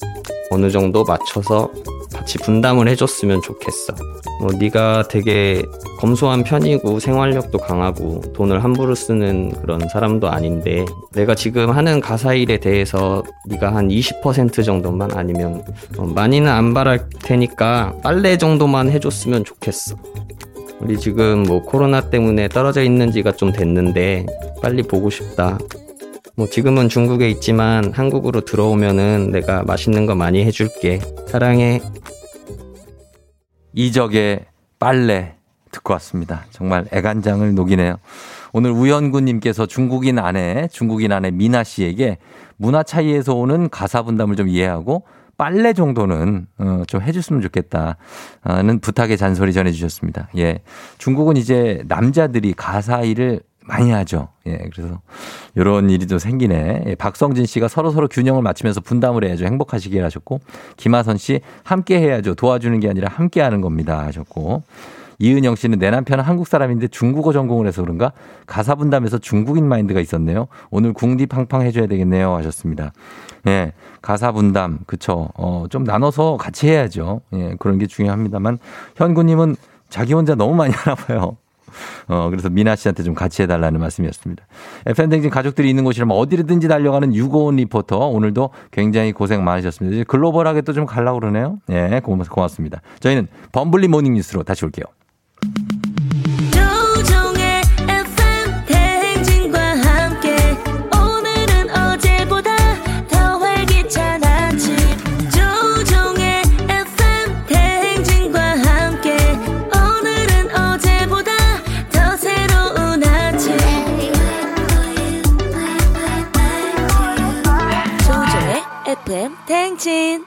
어느 정도 맞춰서 같이 분담을 해줬으면 좋겠어. 뭐 네가 되게 검소한 편이고 생활력도 강하고 돈을 함부로 쓰는 그런 사람도 아닌데 내가 지금 하는 가사 일에 대해서 네가 한 20% 정도만 아니면 어, 많이는 안 바랄 테니까 빨래 정도만 해줬으면 좋겠어. 우리 지금 뭐 코로나 때문에 떨어져 있는 지가 좀 됐는데 빨리 보고 싶다. 뭐 지금은 중국에 있지만 한국으로 들어오면은 내가 맛있는 거 많이 해줄게. 사랑해. 이적의 빨래 듣고 왔습니다. 정말 애간장을 녹이네요. 오늘 우연구님께서 중국인 아내, 중국인 아내 미나 씨에게 문화 차이에서 오는 가사 분담을 좀 이해하고 빨래 정도는 어, 좀 해줬으면 좋겠다는 부탁의 잔소리 전해주셨습니다. 예, 중국은 이제 남자들이 가사 일을 많이 하죠. 예, 그래서 이런 일이 좀 생기네. 예, 박성진 씨가 서로 서로 균형을 맞추면서 분담을 해야죠. 행복하시길 하셨고 김하선 씨 함께 해야죠. 도와주는 게 아니라 함께 하는 겁니다 하셨고 이은영 씨는 내 남편은 한국 사람인데 중국어 전공을 해서 그런가 가사 분담에서 중국인 마인드가 있었네요. 오늘 궁디팡팡 해줘야 되겠네요 하셨습니다. 예, 가사 분담 그쵸. 어, 좀 나눠서 같이 해야죠. 예, 그런 게 중요합니다만 현구님은 자기 혼자 너무 많이 하나 봐요. 어, 그래서 미나 씨한테 좀 같이 해달라는 말씀이었습니다. FM대행진 가족들이 있는 곳이라면 어디든지 달려가는 유고원 리포터. 오늘도 굉장히 고생 많으셨습니다. 이제 글로벌하게 또좀 가려고 그러네요. 예, 고맙, 고맙습니다. 저희는 범블리 모닝 뉴스로 다시 올게요. FM 대행진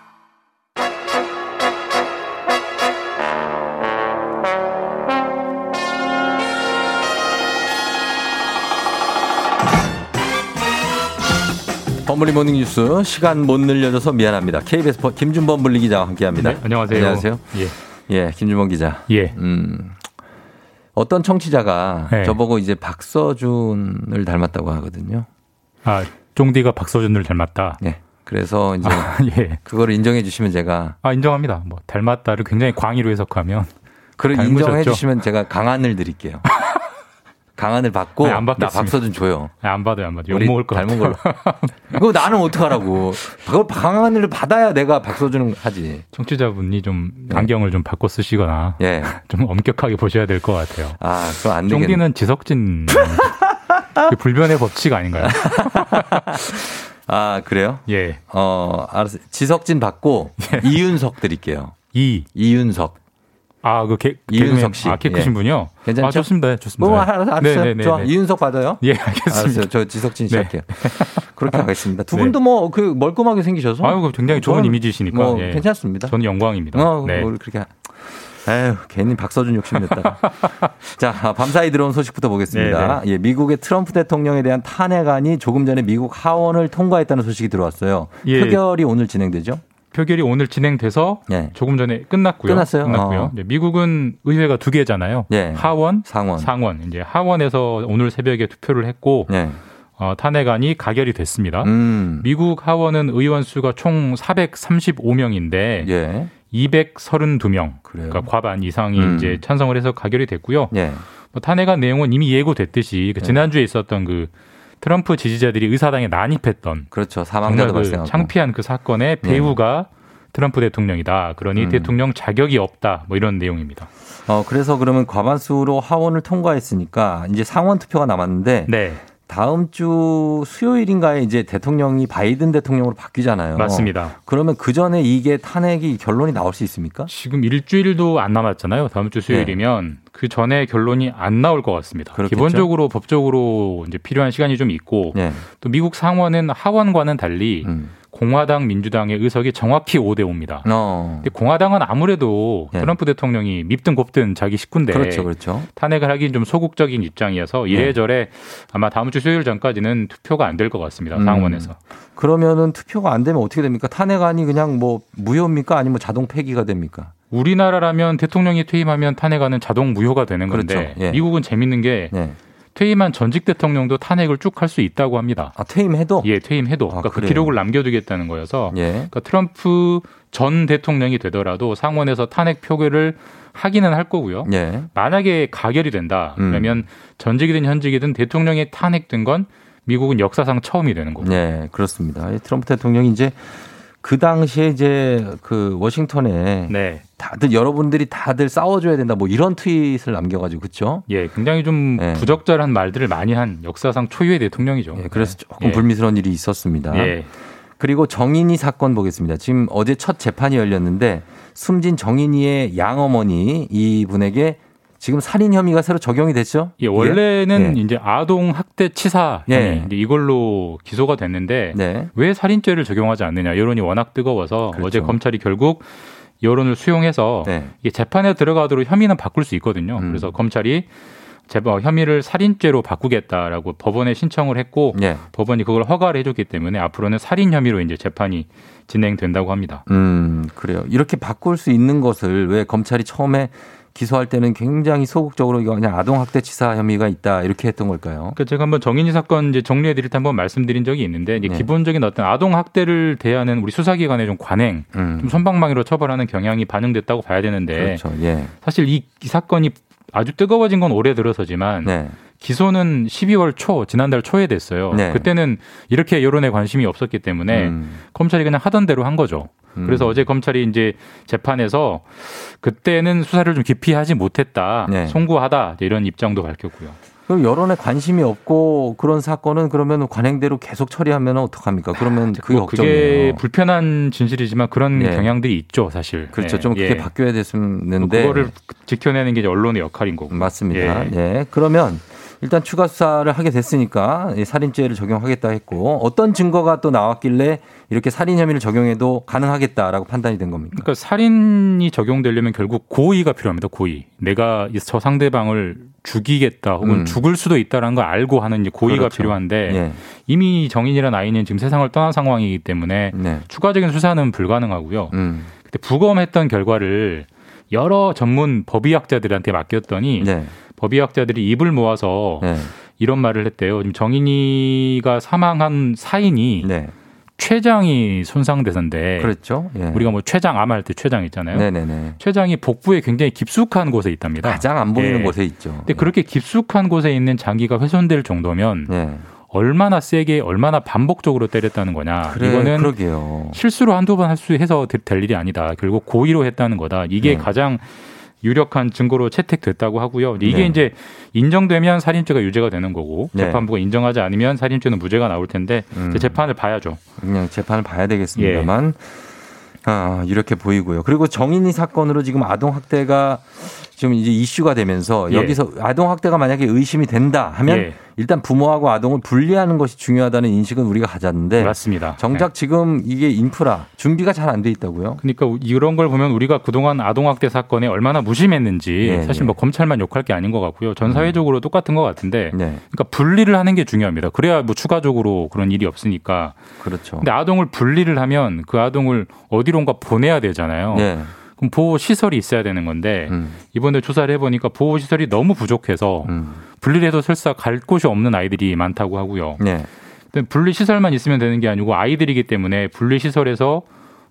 범블리 모닝 뉴스 시간 못 늘려줘서 미안합니다. KBS 버- 김준범 블리 기자와 함께합니다. 네, 안녕하세요. 안녕하세요. 예. 예, 김준범 기자. 예. 음, 어떤 청취자가 네. 저보고 이제 박서준을 닮았다고 하거든요. 아, 쫑디가 박서준을 닮았다. 네. 그래서 이제 아, 예. 그거를 인정해 주시면 제가 아, 인정합니다. 뭐 닮았다를 굉장히 광의로 해석하면 그걸 닮으셨죠? 인정해 주시면 제가 강안을 드릴게요. 강안을 받고 아니, 안나 받겠습니다. 박서준 줘요. 아, 안 받아요, 안 받아요. 우리 욕먹을 것 닮은. 걸로. 그거 나는 어떡하라고. 그걸 강안을 받아야 내가 박서준을 하지. 청취자분이 좀 안경을 좀 바꿔 쓰시거나 예. 좀 엄격하게 보셔야 될 것 같아요. 아, 그럼 안 되겠네. 쫑디는 지석진 그 불변의 법칙 아닌가요? 아, 그래요? 예. 어, 알았어요. 지석진 받고 이윤석 드릴게요. 이. 이윤석. 아, 그 개, 이윤석 씨. 아, 키 크신 예. 분이요? 괜찮죠? 아, 좋습니다. 좋습니다. 뭐, 알았- 알았어요. 네네네. 좋아. 이윤석 받아요? 예, 알겠습니다. 알았어요. 저 지석진 씨 네. 할게요. 그렇게 하겠습니다. 두 네. 분도 뭐, 그, 멀끔하게 생기셔서. 아유, 그 굉장히 좋은 저는 이미지시니까. 뭐, 예. 괜찮습니다. 저는 영광입니다. 어, 네. 뭘 그렇게. 에휴, 괜히 박서준 욕심냈다. 자, 아, 밤사이 들어온 소식부터 보겠습니다. 예, 미국의 트럼프 대통령에 대한 탄핵안이 조금 전에 미국 하원을 통과했다는 소식이 들어왔어요. 예. 표결이 오늘 진행되죠? 표결이 오늘 진행돼서 예. 조금 전에 끝났고요. 끝났어요? 끝났고요. 어. 이제 미국은 의회가 두 개잖아요. 예. 하원, 상원. 상원. 이제 하원에서 오늘 새벽에 투표를 했고 예. 어, 탄핵안이 가결이 됐습니다. 음. 미국 하원은 의원 수가 총 435명인데 예. 232명, 그러니까 과반 이상이 음. 이제 찬성을 해서 가결이 됐고요. 예. 뭐 탄핵안 내용은 이미 예고됐듯이 그 지난주에 있었던 그 트럼프 지지자들이 의사당에 난입했던 그렇죠. 사망자도 그 발생하고. 창피한 그 사건의 배후가 트럼프 대통령이다. 그러니 음. 대통령 자격이 없다. 뭐 이런 내용입니다. 어, 그래서 그러면 과반수로 하원을 통과했으니까 이제 상원 투표가 남았는데 네. 다음 주 수요일인가에 이제 대통령이 바이든 대통령으로 바뀌잖아요. 맞습니다. 그러면 그 전에 이게 탄핵이 결론이 나올 수 있습니까? 지금 일주일도 안 남았잖아요. 다음 주 수요일이면 그 전에 결론이 안 나올 것 같습니다. 네. 그렇겠죠? 기본적으로 법적으로 이제 필요한 시간이 좀 있고 네. 또 미국 상원은 하원과는 달리 음. 공화당 민주당의 의석이 정확히 5대 5입니다. 어. 근데 공화당은 아무래도 예. 트럼프 대통령이 밉든 곱든 자기 식구인데 그렇죠, 그렇죠. 탄핵을 하긴 좀 소극적인 입장이어서 이래저래 아마 다음 주 수요일 전까지는 투표가 안 될 것 같습니다. 음. 상원에서. 그러면은 투표가 안 되면 어떻게 됩니까? 탄핵안이 그냥 뭐 무효입니까? 아니면 자동 폐기가 됩니까? 우리나라라면 대통령이 퇴임하면 탄핵안은 자동 무효가 되는 건데 그렇죠. 예. 미국은 재밌는 게 네. 퇴임한 전직 대통령도 탄핵을 쭉 할 수 있다고 합니다. 아, 퇴임해도? 예, 퇴임해도. 그러니까 그? 기록을 남겨두겠다는 거여서 예. 그러니까 트럼프 전 대통령이 되더라도 상원에서 탄핵 표결을 하기는 할 거고요. 예. 만약에 가결이 된다. 음. 그러면 전직이든 현직이든 대통령이 탄핵된 건 미국은 역사상 처음이 되는 거고. 네, 그렇습니다. 이 트럼프 대통령이 이제 그 당시에 이제 그 워싱턴에 네. 다들 여러분들이 다들 싸워줘야 된다 뭐 이런 트윗을 남겨가지고 그렇죠. 예, 굉장히 좀 예. 부적절한 말들을 많이 한 역사상 초유의 대통령이죠. 예, 그래서 조금 예. 불미스러운 일이 있었습니다. 예. 그리고 정인이 사건 보겠습니다. 지금 어제 첫 재판이 열렸는데 숨진 정인이의 양어머니 이 분에게 지금 살인 혐의가 새로 적용이 됐죠? 예, 원래는 예. 이제 아동 학대 치사 예. 이걸로 기소가 됐는데 네. 왜 살인죄를 적용하지 않느냐 여론이 워낙 뜨거워서 그렇죠. 어제 검찰이 결국 여론을 수용해서 네. 이게 재판에 들어가도록 혐의는 바꿀 수 있거든요. 음. 그래서 검찰이 제법 혐의를 살인죄로 바꾸겠다라고 법원에 신청을 했고 예. 법원이 그걸 허가를 해줬기 때문에 앞으로는 살인 혐의로 이제 재판이 진행된다고 합니다. 음, 그래요. 이렇게 바꿀 수 있는 것을 왜 검찰이 처음에 기소할 때는 굉장히 소극적으로 이거 그냥 아동 학대 치사 혐의가 있다 이렇게 했던 걸까요? 그 제가 한번 정인이 사건 이제 정리해 드릴 때 한번 말씀드린 적이 있는데 이제 네. 기본적인 어떤 아동 학대를 대하는 우리 수사기관의 좀 관행, 음. 좀 선방망이로 처벌하는 경향이 반영됐다고 봐야 되는데 그렇죠. 예. 사실 이, 이 사건이 아주 뜨거워진 건 올해 들어서지만 네. 기소는 12월 초 지난달 초에 됐어요. 네. 그때는 이렇게 여론에 관심이 없었기 때문에 음. 검찰이 그냥 하던 대로 한 거죠. 그래서 어제 검찰이 이제 재판에서 그때는 수사를 좀 깊이 하지 못했다, 네. 송구하다 이런 입장도 밝혔고요. 그럼 여론에 관심이 없고 그런 사건은 그러면 관행대로 계속 처리하면 어떡합니까? 그러면 그게 뭐 그게. 불편한 진실이지만 그런 예. 경향들이 있죠, 사실. 그렇죠. 네. 좀 그게 예. 바뀌어야 됐었는데 그거를 지켜내는 게 언론의 역할인 거고. 맞습니다. 예. 예. 그러면 일단 추가 수사를 하게 됐으니까 이 살인죄를 적용하겠다 했고 어떤 증거가 또 나왔길래 이렇게 살인 혐의를 적용해도 가능하겠다라고 판단이 된 겁니까? 그러니까 살인이 적용되려면 결국 고의가 필요합니다. 고의. 내가 이저 상대방을 죽이겠다 혹은 음. 죽을 수도 있다라는 걸 알고 하는 이제 고의가 그렇죠. 필요한데 예. 이미 정인이라는 아이는 지금 세상을 떠난 상황이기 때문에 네. 추가적인 수사는 불가능하고요. 음. 그때 부검했던 결과를 여러 전문 법의학자들한테 맡겼더니 네. 법의학자들이 입을 모아서 네. 이런 말을 했대요. 지금 정인이가 사망한 사인이 네. 췌장이 손상돼서인데 그렇죠. 예. 우리가 뭐 췌장 암할 때 췌장 있잖아요. 네네네. 췌장이 복부에 굉장히 깊숙한 곳에 있답니다. 가장 안 보이는 예. 곳에 있죠. 근데 그렇게 깊숙한 곳에 있는 장기가 훼손될 정도면 예. 얼마나 세게 얼마나 반복적으로 때렸다는 거냐. 그래, 이거는 그러게요. 실수로 한두 번 할 수 해서 될- 될 일이 아니다. 결국 고의로 했다는 거다. 이게 네. 가장 유력한 증거로 채택됐다고 하고요. 이게 네. 이제 인정되면 살인죄가 유죄가 되는 거고 네. 재판부가 인정하지 않으면 살인죄는 무죄가 나올 텐데 음. 재판을 봐야죠. 그냥 재판을 봐야 되겠습니다만 아, 이렇게 보이고요. 그리고 정인이 사건으로 지금 아동 학대가 지금 이제 이슈가 되면서 예. 여기서 아동 학대가 만약에 의심이 된다 하면 예. 일단 부모하고 아동을 분리하는 것이 중요하다는 인식은 우리가 가졌는데 맞습니다. 정작 지금 이게 인프라 준비가 잘 안 돼 있다고요? 그러니까 이런 걸 보면 우리가 그동안 아동 학대 사건에 얼마나 무심했는지 예, 사실 예. 뭐 검찰만 욕할 게 아닌 것 같고요. 전 사회적으로 똑같은 것 같은데 네. 그러니까 분리를 하는 게 중요합니다. 그래야 뭐 추가적으로 그런 일이 없으니까. 그렇죠. 근데 아동을 분리를 하면 그 아동을 어디론가 보내야 되잖아요. 네. 그럼 보호 시설이 있어야 되는 건데 음. 이번에 조사를 해보니까 보호 시설이 너무 부족해서 분리를 해도 설사 갈 곳이 없는 아이들이 많다고 하고요. 네. 근데 분리 시설만 있으면 되는 게 아니고 아이들이기 때문에 분리 시설에서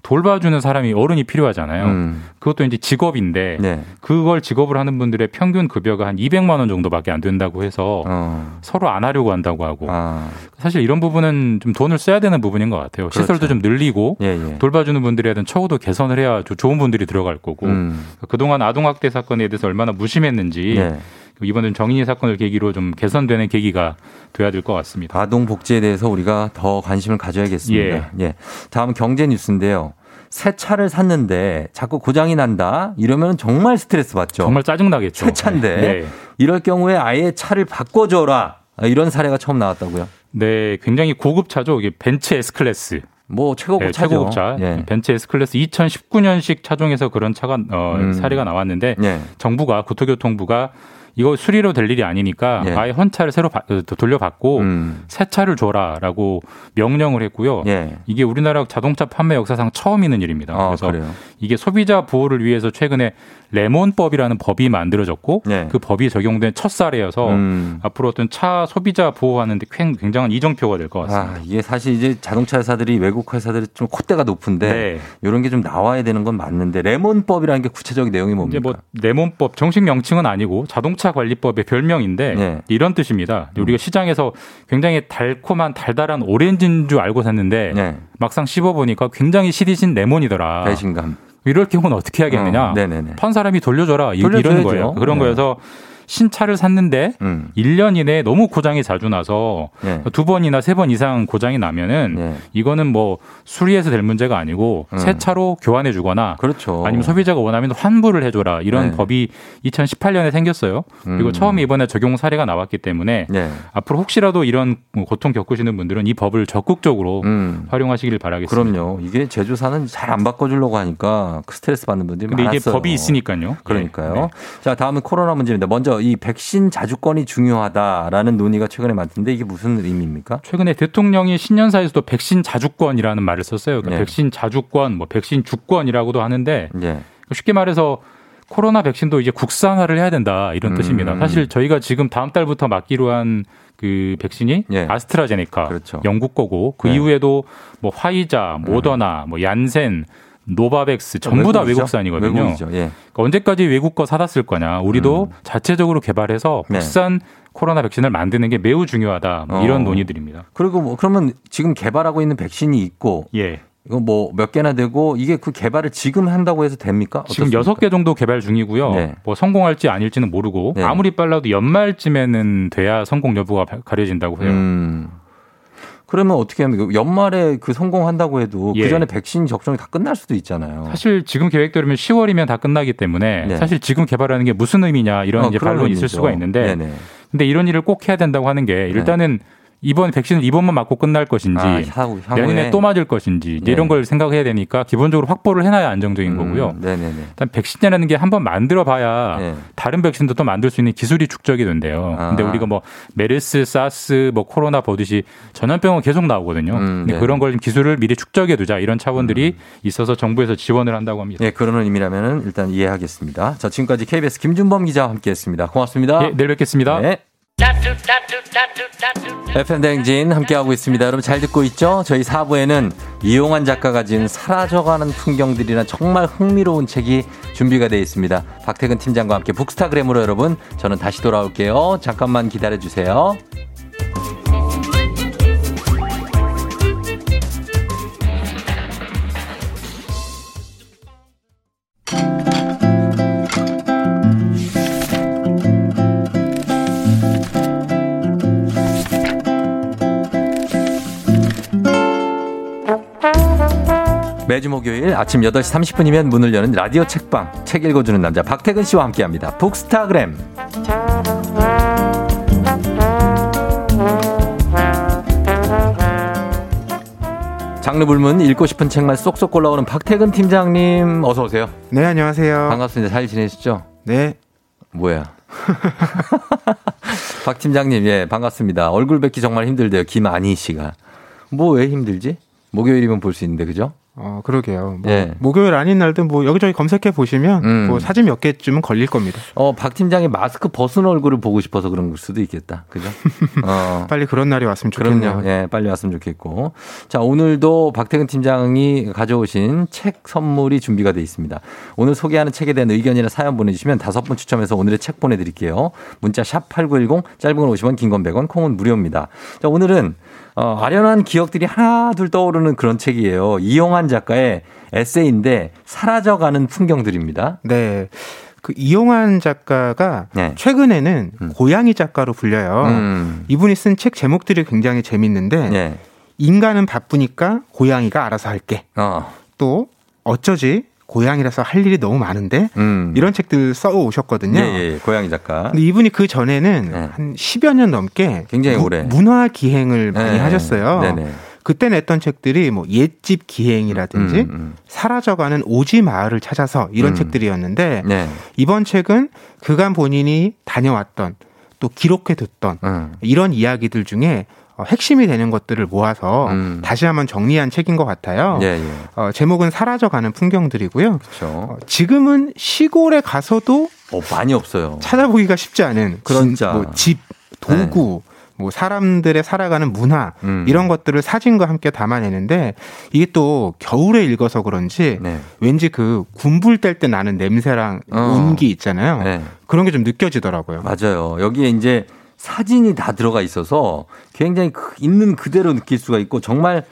돌봐주는 사람이 어른이 필요하잖아요. 음. 그것도 이제 직업인데 네. 그걸 직업을 하는 분들의 평균 급여가 한 200만 원 정도밖에 안 된다고 해서 어. 서로 안 하려고 한다고 하고 아. 사실 이런 부분은 좀 돈을 써야 되는 부분인 것 같아요. 시설도 그렇죠. 좀 늘리고 예, 예. 돌봐주는 분들에 대한 처우도 개선을 해야 조- 좋은 분들이 들어갈 거고 음. 그동안 아동학대 사건에 대해서 얼마나 무심했는지 네. 이번엔 정인이 사건을 계기로 좀 개선되는 계기가 돼야 될 것 같습니다. 아동 복지에 대해서 우리가 더 관심을 가져야겠습니다. 예. 다음 경제 뉴스인데요. 새 차를 샀는데 자꾸 고장이 난다. 이러면 정말 스트레스 받죠. 정말 짜증 나겠죠. 새 차인데 네. 이럴 경우에 아예 차를 바꿔줘라. 이런 사례가 처음 나왔다고요. 네, 굉장히 고급 차죠. 이게 벤츠 S 클래스. 뭐 최고급 네, 차죠. 최고급 차. 예. 벤츠 S 클래스 2019년식 차종에서 그런 차가 어, 음. 사례가 나왔는데 예. 정부가 국토교통부가 이거 수리로 될 일이 아니니까 예. 아예 헌차를 새로 바- 어, 돌려받고 음. 새 차를 줘라라고 명령을 했고요. 예. 이게 우리나라 자동차 판매 역사상 처음 있는 일입니다. 아, 그래서 그래요? 이게 소비자 보호를 위해서 최근에 레몬법이라는 법이 만들어졌고 예. 그 법이 적용된 첫 사례여서 음. 앞으로 어떤 차 소비자 보호하는데 굉- 굉장한 이정표가 될 것 같습니다. 아, 이게 사실 이제 자동차 회사들이 외국 회사들이 좀 콧대가 높은데 네. 이런 게 좀 나와야 되는 건 맞는데 레몬법이라는 게 구체적인 내용이 뭡니까? 이제 뭐 레몬법 정식 명칭은 아니고 자동차 관리법의 별명인데 네. 이런 뜻입니다. 우리가 시장에서 굉장히 달콤한 달달한 오렌지인 줄 알고 샀는데 네. 막상 씹어 보니까 굉장히 시디신 레몬이더라. 배신감. 이럴 경우는 어떻게 하겠느냐? 어, 네네네. 판 사람이 돌려줘라 이- 돌려줘야죠. 이러는 거예요. 그런 네. 거여서 신차를 샀는데 음. 1년 이내에 너무 고장이 자주 나서 네. 두 번이나 세 번 이상 고장이 나면은 네. 이거는 뭐 수리해서 될 문제가 아니고 음. 새 차로 교환해 주거나 그렇죠. 아니면 소비자가 원하면 환불을 해 줘라 이런 네. 법이 2018년에 생겼어요. 그리고 음. 처음에 이번에 적용 사례가 나왔기 때문에 네. 앞으로 혹시라도 이런 고통 겪으시는 분들은 이 법을 적극적으로 음. 활용하시길 바라겠습니다. 그럼요. 이게 제조사는 잘 안 바꿔 주려고 하니까 그 스트레스 받는 분들이 근데 많았어요. 이게 법이 있으니까요. 그러니까요. 네. 자, 다음은 코로나 문제입니다. 먼저 이 백신 자주권이 중요하다라는 논의가 최근에 많던데 이게 무슨 의미입니까? 최근에 대통령이 신년사에서도 백신 자주권이라는 말을 썼어요. 그러니까 네. 백신 자주권, 뭐 백신 주권이라고도 하는데 네. 쉽게 말해서 코로나 백신도 이제 국산화를 해야 된다 이런 음. 뜻입니다. 사실 저희가 지금 다음 달부터 맞기로 한 그 백신이 아스트라제네카 영국 거고 그 네. 이후에도 뭐 화이자, 모더나, 뭐 얀센, 노바백스 전부 다? 외국산이거든요. 외국이죠. 예. 그러니까 언제까지 외국 거 사다 쓸 거냐. 우리도 자체적으로 개발해서 네. 국산 코로나 백신을 만드는 게 매우 중요하다. 뭐 이런 어. 논의들입니다. 그리고 뭐 그러면 지금 개발하고 있는 백신이 있고 예. 이거 뭐 몇 개나 되고 이게 그 개발을 지금 한다고 해서 됩니까? 지금 어떻습니까? 여섯 개 정도 개발 중이고요. 네. 뭐 성공할지 아닐지는 모르고 네. 아무리 빨라도 연말쯤에는 돼야 성공 여부가 가- 가려진다고 해요. 음. 그러면 어떻게 하면 연말에 그 성공한다고 해도 예. 그 전에 백신 접종이 다 끝날 수도 있잖아요. 사실 지금 계획대로면 10월이면 다 끝나기 때문에 네. 사실 지금 개발하는 게 무슨 의미냐 이런 어, 이제 반론이 있을. 수가 있는데 네네. 근데 이런 일을 꼭 해야 된다고 하는 게 일단은 이번 백신을 이번만 맞고 끝날 것인지 아, 향후-. 내년에 또 맞을 것인지 네. 이런 걸 생각해야 되니까 기본적으로 확보를 해놔야 안정적인 거고요. 음, 네네네. 일단 백신이라는 게 한번 만들어 봐야 네. 다른 백신도 또 만들 수 있는 기술이 축적이 된대요. 아. 근데 우리가 뭐 메르스, 사스, 뭐 코로나 보듯이 전염병은 계속 나오거든요. 근데 네. 그런 걸좀 기술을 미리 축적해 두자 이런 차원들이 있어서 정부에서 지원을 한다고 합니다. 예, 그런 의미라면은 일단 이해하겠습니다. 자, 지금까지 KBS 김준범 기자와 함께했습니다. 고맙습니다. 예, 내일 뵙겠습니다. 네. FM 대행진 함께하고 있습니다. 여러분 잘 듣고 있죠? 저희 4부에는 이용환 작가가 지은 사라져가는 풍경들이란 정말 흥미로운 책이 준비가 되어 있습니다. 박태근 팀장과 함께 북스타그램으로 여러분 저는 다시 돌아올게요. 잠깐만 기다려 주세요. 매주 목요일 아침 8시 30분이면 문을 여는 라디오 책방 책 읽어주는 남자 박태근 씨와 함께합니다. 북스타그램 장르 불문 읽고 싶은 책만 쏙쏙 골라오는 박태근 팀장님 어서 오세요. 네, 안녕하세요. 반갑습니다. 잘 지내시죠? 네. 뭐야? 박 팀장님, 예, 반갑습니다. 얼굴 뵙기 정말 힘들대요. 김아니 씨가. 뭐 왜 힘들지? 목요일이면 볼 수 있는데, 그죠? 어, 그러게요. 뭐 예. 목요일 아닌 날도 뭐 여기저기 검색해 보시면 음. 뭐 사진 몇 개쯤은 걸릴 겁니다. 어, 박 팀장이 마스크 벗은 얼굴을 보고 싶어서 그런 걸 수도 있겠다. 그죠? 어. 빨리 그런 날이 왔으면 좋겠네요. 그럼요. 예, 빨리 왔으면 좋겠고. 자, 오늘도 박태근 팀장이 가져오신 책 선물이 준비가 돼 있습니다. 오늘 소개하는 책에 대한 의견이나 사연 보내주시면 다섯 분 추첨해서 오늘의 책 보내드릴게요. 문자 샵 8910, 짧은 건 50원, 긴 건 100원, 콩은 무료입니다. 자, 오늘은 어, 아련한 기억들이 하나 둘 떠오르는 그런 책이에요. 이용한 작가의 에세이인데 사라져가는 풍경들입니다. 네. 그 이용환 작가가 최근에는 고양이 작가로 불려요. 네. 음. 이분이 쓴 책 제목들이 굉장히 재밌는데 네. 인간은 바쁘니까 고양이가 알아서 할게. 어. 또 어쩌지 고양이라서 할 일이 너무 많은데 이런 책들 써 오셨거든요. 음. 예, 예, 고양이 작가. 근데 이분이 그 전에는 한 10여 년 넘게 굉장히 무- 오래. 문화 기행을 많이 네. 하셨어요. 네네. 그때 냈던 책들이 뭐 옛집 기행이라든지 음, 사라져가는 오지 마을을 찾아서 이런 음. 책들이었는데 네. 이번 책은 그간 본인이 다녀왔던 또 기록해 뒀던 음. 이런 이야기들 중에 어, 핵심이 되는 것들을 모아서 다시 한번 정리한 책인 것 같아요. 음. 예, 예. 어, 제목은 사라져가는 풍경들이고요. 어, 지금은 시골에 가서도 어, 많이 없어요. 찾아보기가 쉽지 않은 그런. 뭐 집, 도구, 뭐 사람들의 살아가는 문화 음. 이런 것들을 사진과 함께 담아내는데 이게 또 겨울에 읽어서 그런지 왠지 그 군불 뗄 때 나는 냄새랑 네. 어. 온기 있잖아요. 네. 그런 게 좀 느껴지더라고요. 맞아요. 여기에 이제 사진이 다 들어가 있어서 굉장히 그- 있는 그대로 느낄 수가 있고 정말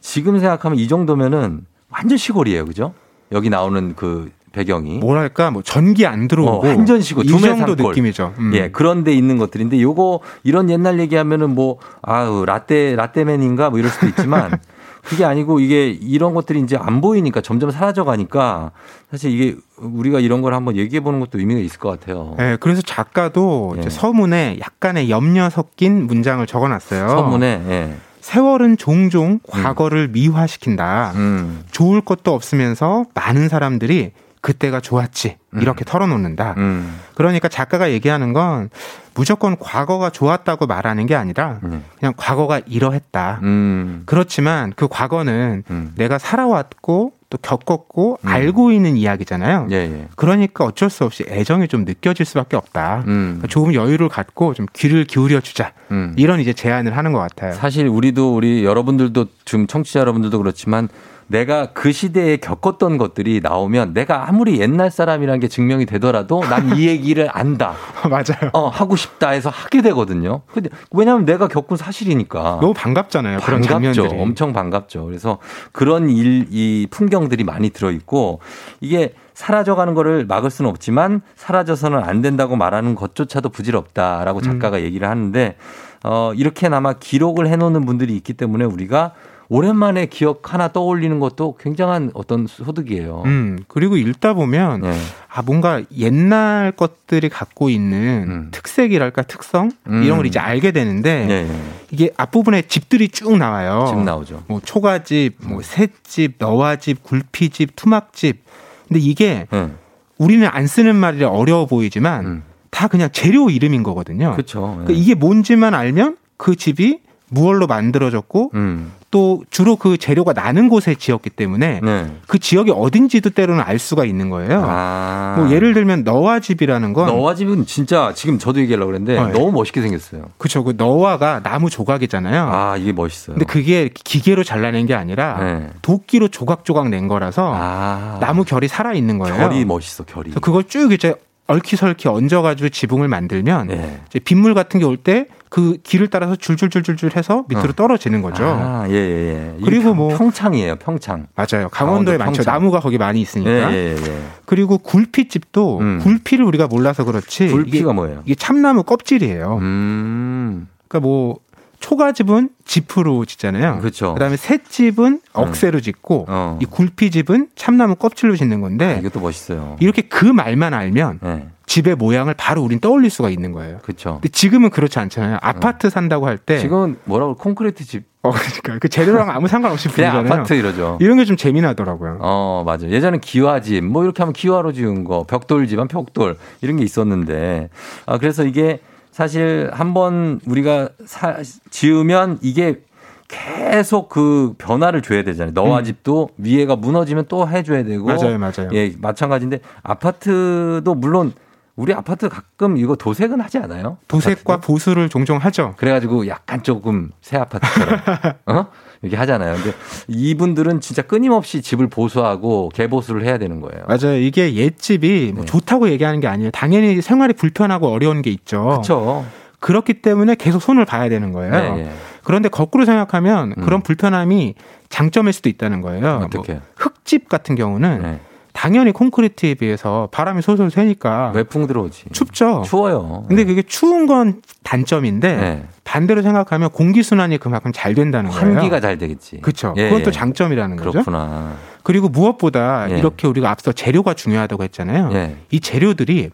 지금 생각하면 이 정도면은 완전 시골이에요. 그죠? 여기 나오는 그 배경이. 뭐랄까 뭐 전기 안 들어오고 어, 완전 시골 이 두메 정도 산골. 느낌이죠. 음. 예, 그런 데 있는 것들인데 요거 이런 옛날 얘기하면은 뭐 아우 라떼 라떼맨인가 뭐 이럴 수도 있지만 그게 아니고 이게 이런 것들이 이제 안 보이니까 점점 사라져 가니까 사실 이게 우리가 이런 걸 한번 얘기해 보는 것도 의미가 있을 것 같아요. 네, 그래서 작가도 예. 이제 서문에 약간의 염려 섞인 문장을 적어 놨어요. 서문에 예. 세월은 종종 과거를 미화시킨다. 음. 좋을 것도 없으면서 많은 사람들이 그때가 좋았지 이렇게 털어놓는다. 음. 그러니까 작가가 얘기하는 건 무조건 과거가 좋았다고 말하는 게 아니라 그냥 과거가 이러했다. 음. 그렇지만 그 과거는 내가 살아왔고 또 겪었고 알고 있는 이야기잖아요. 예, 예. 그러니까 어쩔 수 없이 애정이 좀 느껴질 수밖에 없다. 음. 그러니까 조금 여유를 갖고 좀 귀를 기울여 주자. 음. 이런 이제 제안을 하는 것 같아요. 사실 우리도 우리 여러분들도 지금 청취자 여러분들도 그렇지만 내가 그 시대에 겪었던 것들이 나오면 내가 아무리 옛날 사람이라는 게 증명이 되더라도 난 이 얘기를 안다. 맞아요. 어, 하고 싶다 해서 하게 되거든요. 근데 왜냐하면 내가 겪은 사실이니까. 너무 반갑잖아요. 반갑죠. 엄청 반갑죠. 그래서 그런 일, 이 풍경들이 많이 들어있고 이게 사라져가는 거를 막을 수는 없지만 사라져서는 안 된다고 말하는 것조차도 부질없다라고 작가가 얘기를 하는데 어, 이렇게나마 기록을 해놓는 분들이 있기 때문에 우리가 오랜만에 기억 하나 떠올리는 것도 굉장한 어떤 소득이에요. 음, 그리고 읽다 보면 네. 아 뭔가 옛날 것들이 갖고 있는 특색이랄까 특성 음. 이런 걸 이제 알게 되는데 네, 네. 이게 앞부분에 집들이 쭉 나와요. 집 나오죠. 뭐 초가집, 뭐 셋집, 너와집, 굴피집, 투막집. 근데 이게 네. 우리는 안 쓰는 말이 어려워 보이지만 다 그냥 재료 이름인 거거든요. 음. 그렇죠. 그러니까 이게 뭔지만 알면 그 집이 무얼로 만들어졌고 음. 또 주로 그 재료가 나는 곳에 지었기 때문에 네. 그 지역이 어딘지도 때로는 알 수가 있는 거예요. 아. 뭐 예를 들면 너와 집이라는 건 너와 집은 진짜 지금 저도 얘기하려고 그랬는데 어, 예. 너무 멋있게 생겼어요. 그쵸 그 너와가 나무 조각이잖아요. 아, 이게 멋있어요. 근데 그게 기계로 잘라낸 게 아니라 네. 도끼로 조각조각 낸 거라서 아. 나무 결이 살아 있는 거예요. 결이 멋있어, 결이. 그걸 쭉 이제 얽히설키 얹어가지고 지붕을 만들면 네. 빗물 같은 게 올 때 그 길을 따라서 줄줄줄줄줄 해서 밑으로 어. 떨어지는 거죠. 아, 예, 예, 예. 그리고 평- 뭐 평창이에요, 평창. 맞아요. 강원도에 강원도 많죠. 평창. 나무가 거기 많이 있으니까. 예, 예, 예. 그리고 굴피집도 음. 굴피를 우리가 몰라서 그렇지. 굴피가 이게, 뭐예요? 이게 참나무 껍질이에요. 음. 그러니까 뭐 초가집은 지프로 짓잖아요. 그렇죠. 그다음에 셋집은 억새로 짓고 어. 이 굴피집은 참나무 껍질로 짓는 건데 이것도 멋있어요. 이렇게 그 말만 알면 네. 집의 모양을 바로 우린 떠올릴 수가 있는 거예요. 그렇죠. 근데 지금은 그렇지 않잖아요. 아파트 산다고 할 때 지금은 뭐라고 콘크리트 집 어, 그러니까 그 재료랑 아무 상관없이 그냥 부르잖아요. 아파트 이러죠. 이런 게 좀 재미나더라고요. 어, 맞아. 예전에 기와집, 뭐 이렇게 하면 기와로 지은 거, 벽돌집 하면 벽돌, 이런 게 있었는데, 아, 그래서 이게 사실 한번 우리가 사, 지으면 이게 계속 그 변화를 줘야 되잖아요. 너와 음. 집도 위에가 무너지면 또 해줘야 되고. 맞아요, 맞아요. 예, 마찬가지인데 아파트도 물론 우리 아파트 가끔 이거 도색은 하지 않아요? 도색과 보수를 종종 하죠. 그래가지고 약간 조금 새 아파트처럼 어? 이렇게 하잖아요. 근데 이분들은 진짜 끊임없이 집을 보수하고 개보수를 해야 되는 거예요. 맞아요. 이게 옛집이 네. 뭐 좋다고 얘기하는 게 아니에요. 당연히 생활이 불편하고 어려운 게 있죠. 그렇죠. 그렇기 때문에 계속 손을 봐야 되는 거예요. 네, 네. 그런데 거꾸로 생각하면 음. 그런 불편함이 장점일 수도 있다는 거예요. 어떻게? 뭐 흙집 같은 경우는 네. 당연히 콘크리트에 비해서 바람이 솔솔 새니까 외풍 들어오지. 춥죠. 추워요. 근데 그게 추운 건 단점인데 네. 반대로 생각하면 공기 순환이 그만큼 잘 된다는 거예요. 환기가 잘 되겠지. 그렇죠. 예, 그건 또 예. 장점이라는 거죠. 그렇구나. 그리고 무엇보다 예. 이렇게 우리가 앞서 재료가 중요하다고 했잖아요. 예. 이 재료들이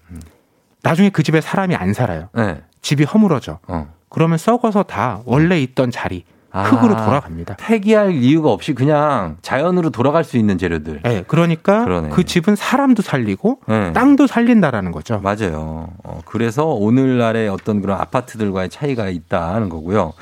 나중에 그 집에 사람이 안 살아요. 네. 집이 허물어져. 어. 그러면 썩어서 다 원래 있던 자리 아, 흙으로 돌아갑니다. 폐기할 이유가 없이 그냥 자연으로 돌아갈 수 있는 재료들. 네, 그러니까 그러네. 그 집은 사람도 살리고 네. 땅도 살린다라는 거죠. 맞아요. 어, 그래서 오늘날의 어떤 그런 아파트들과의 차이가 있다는 거고요.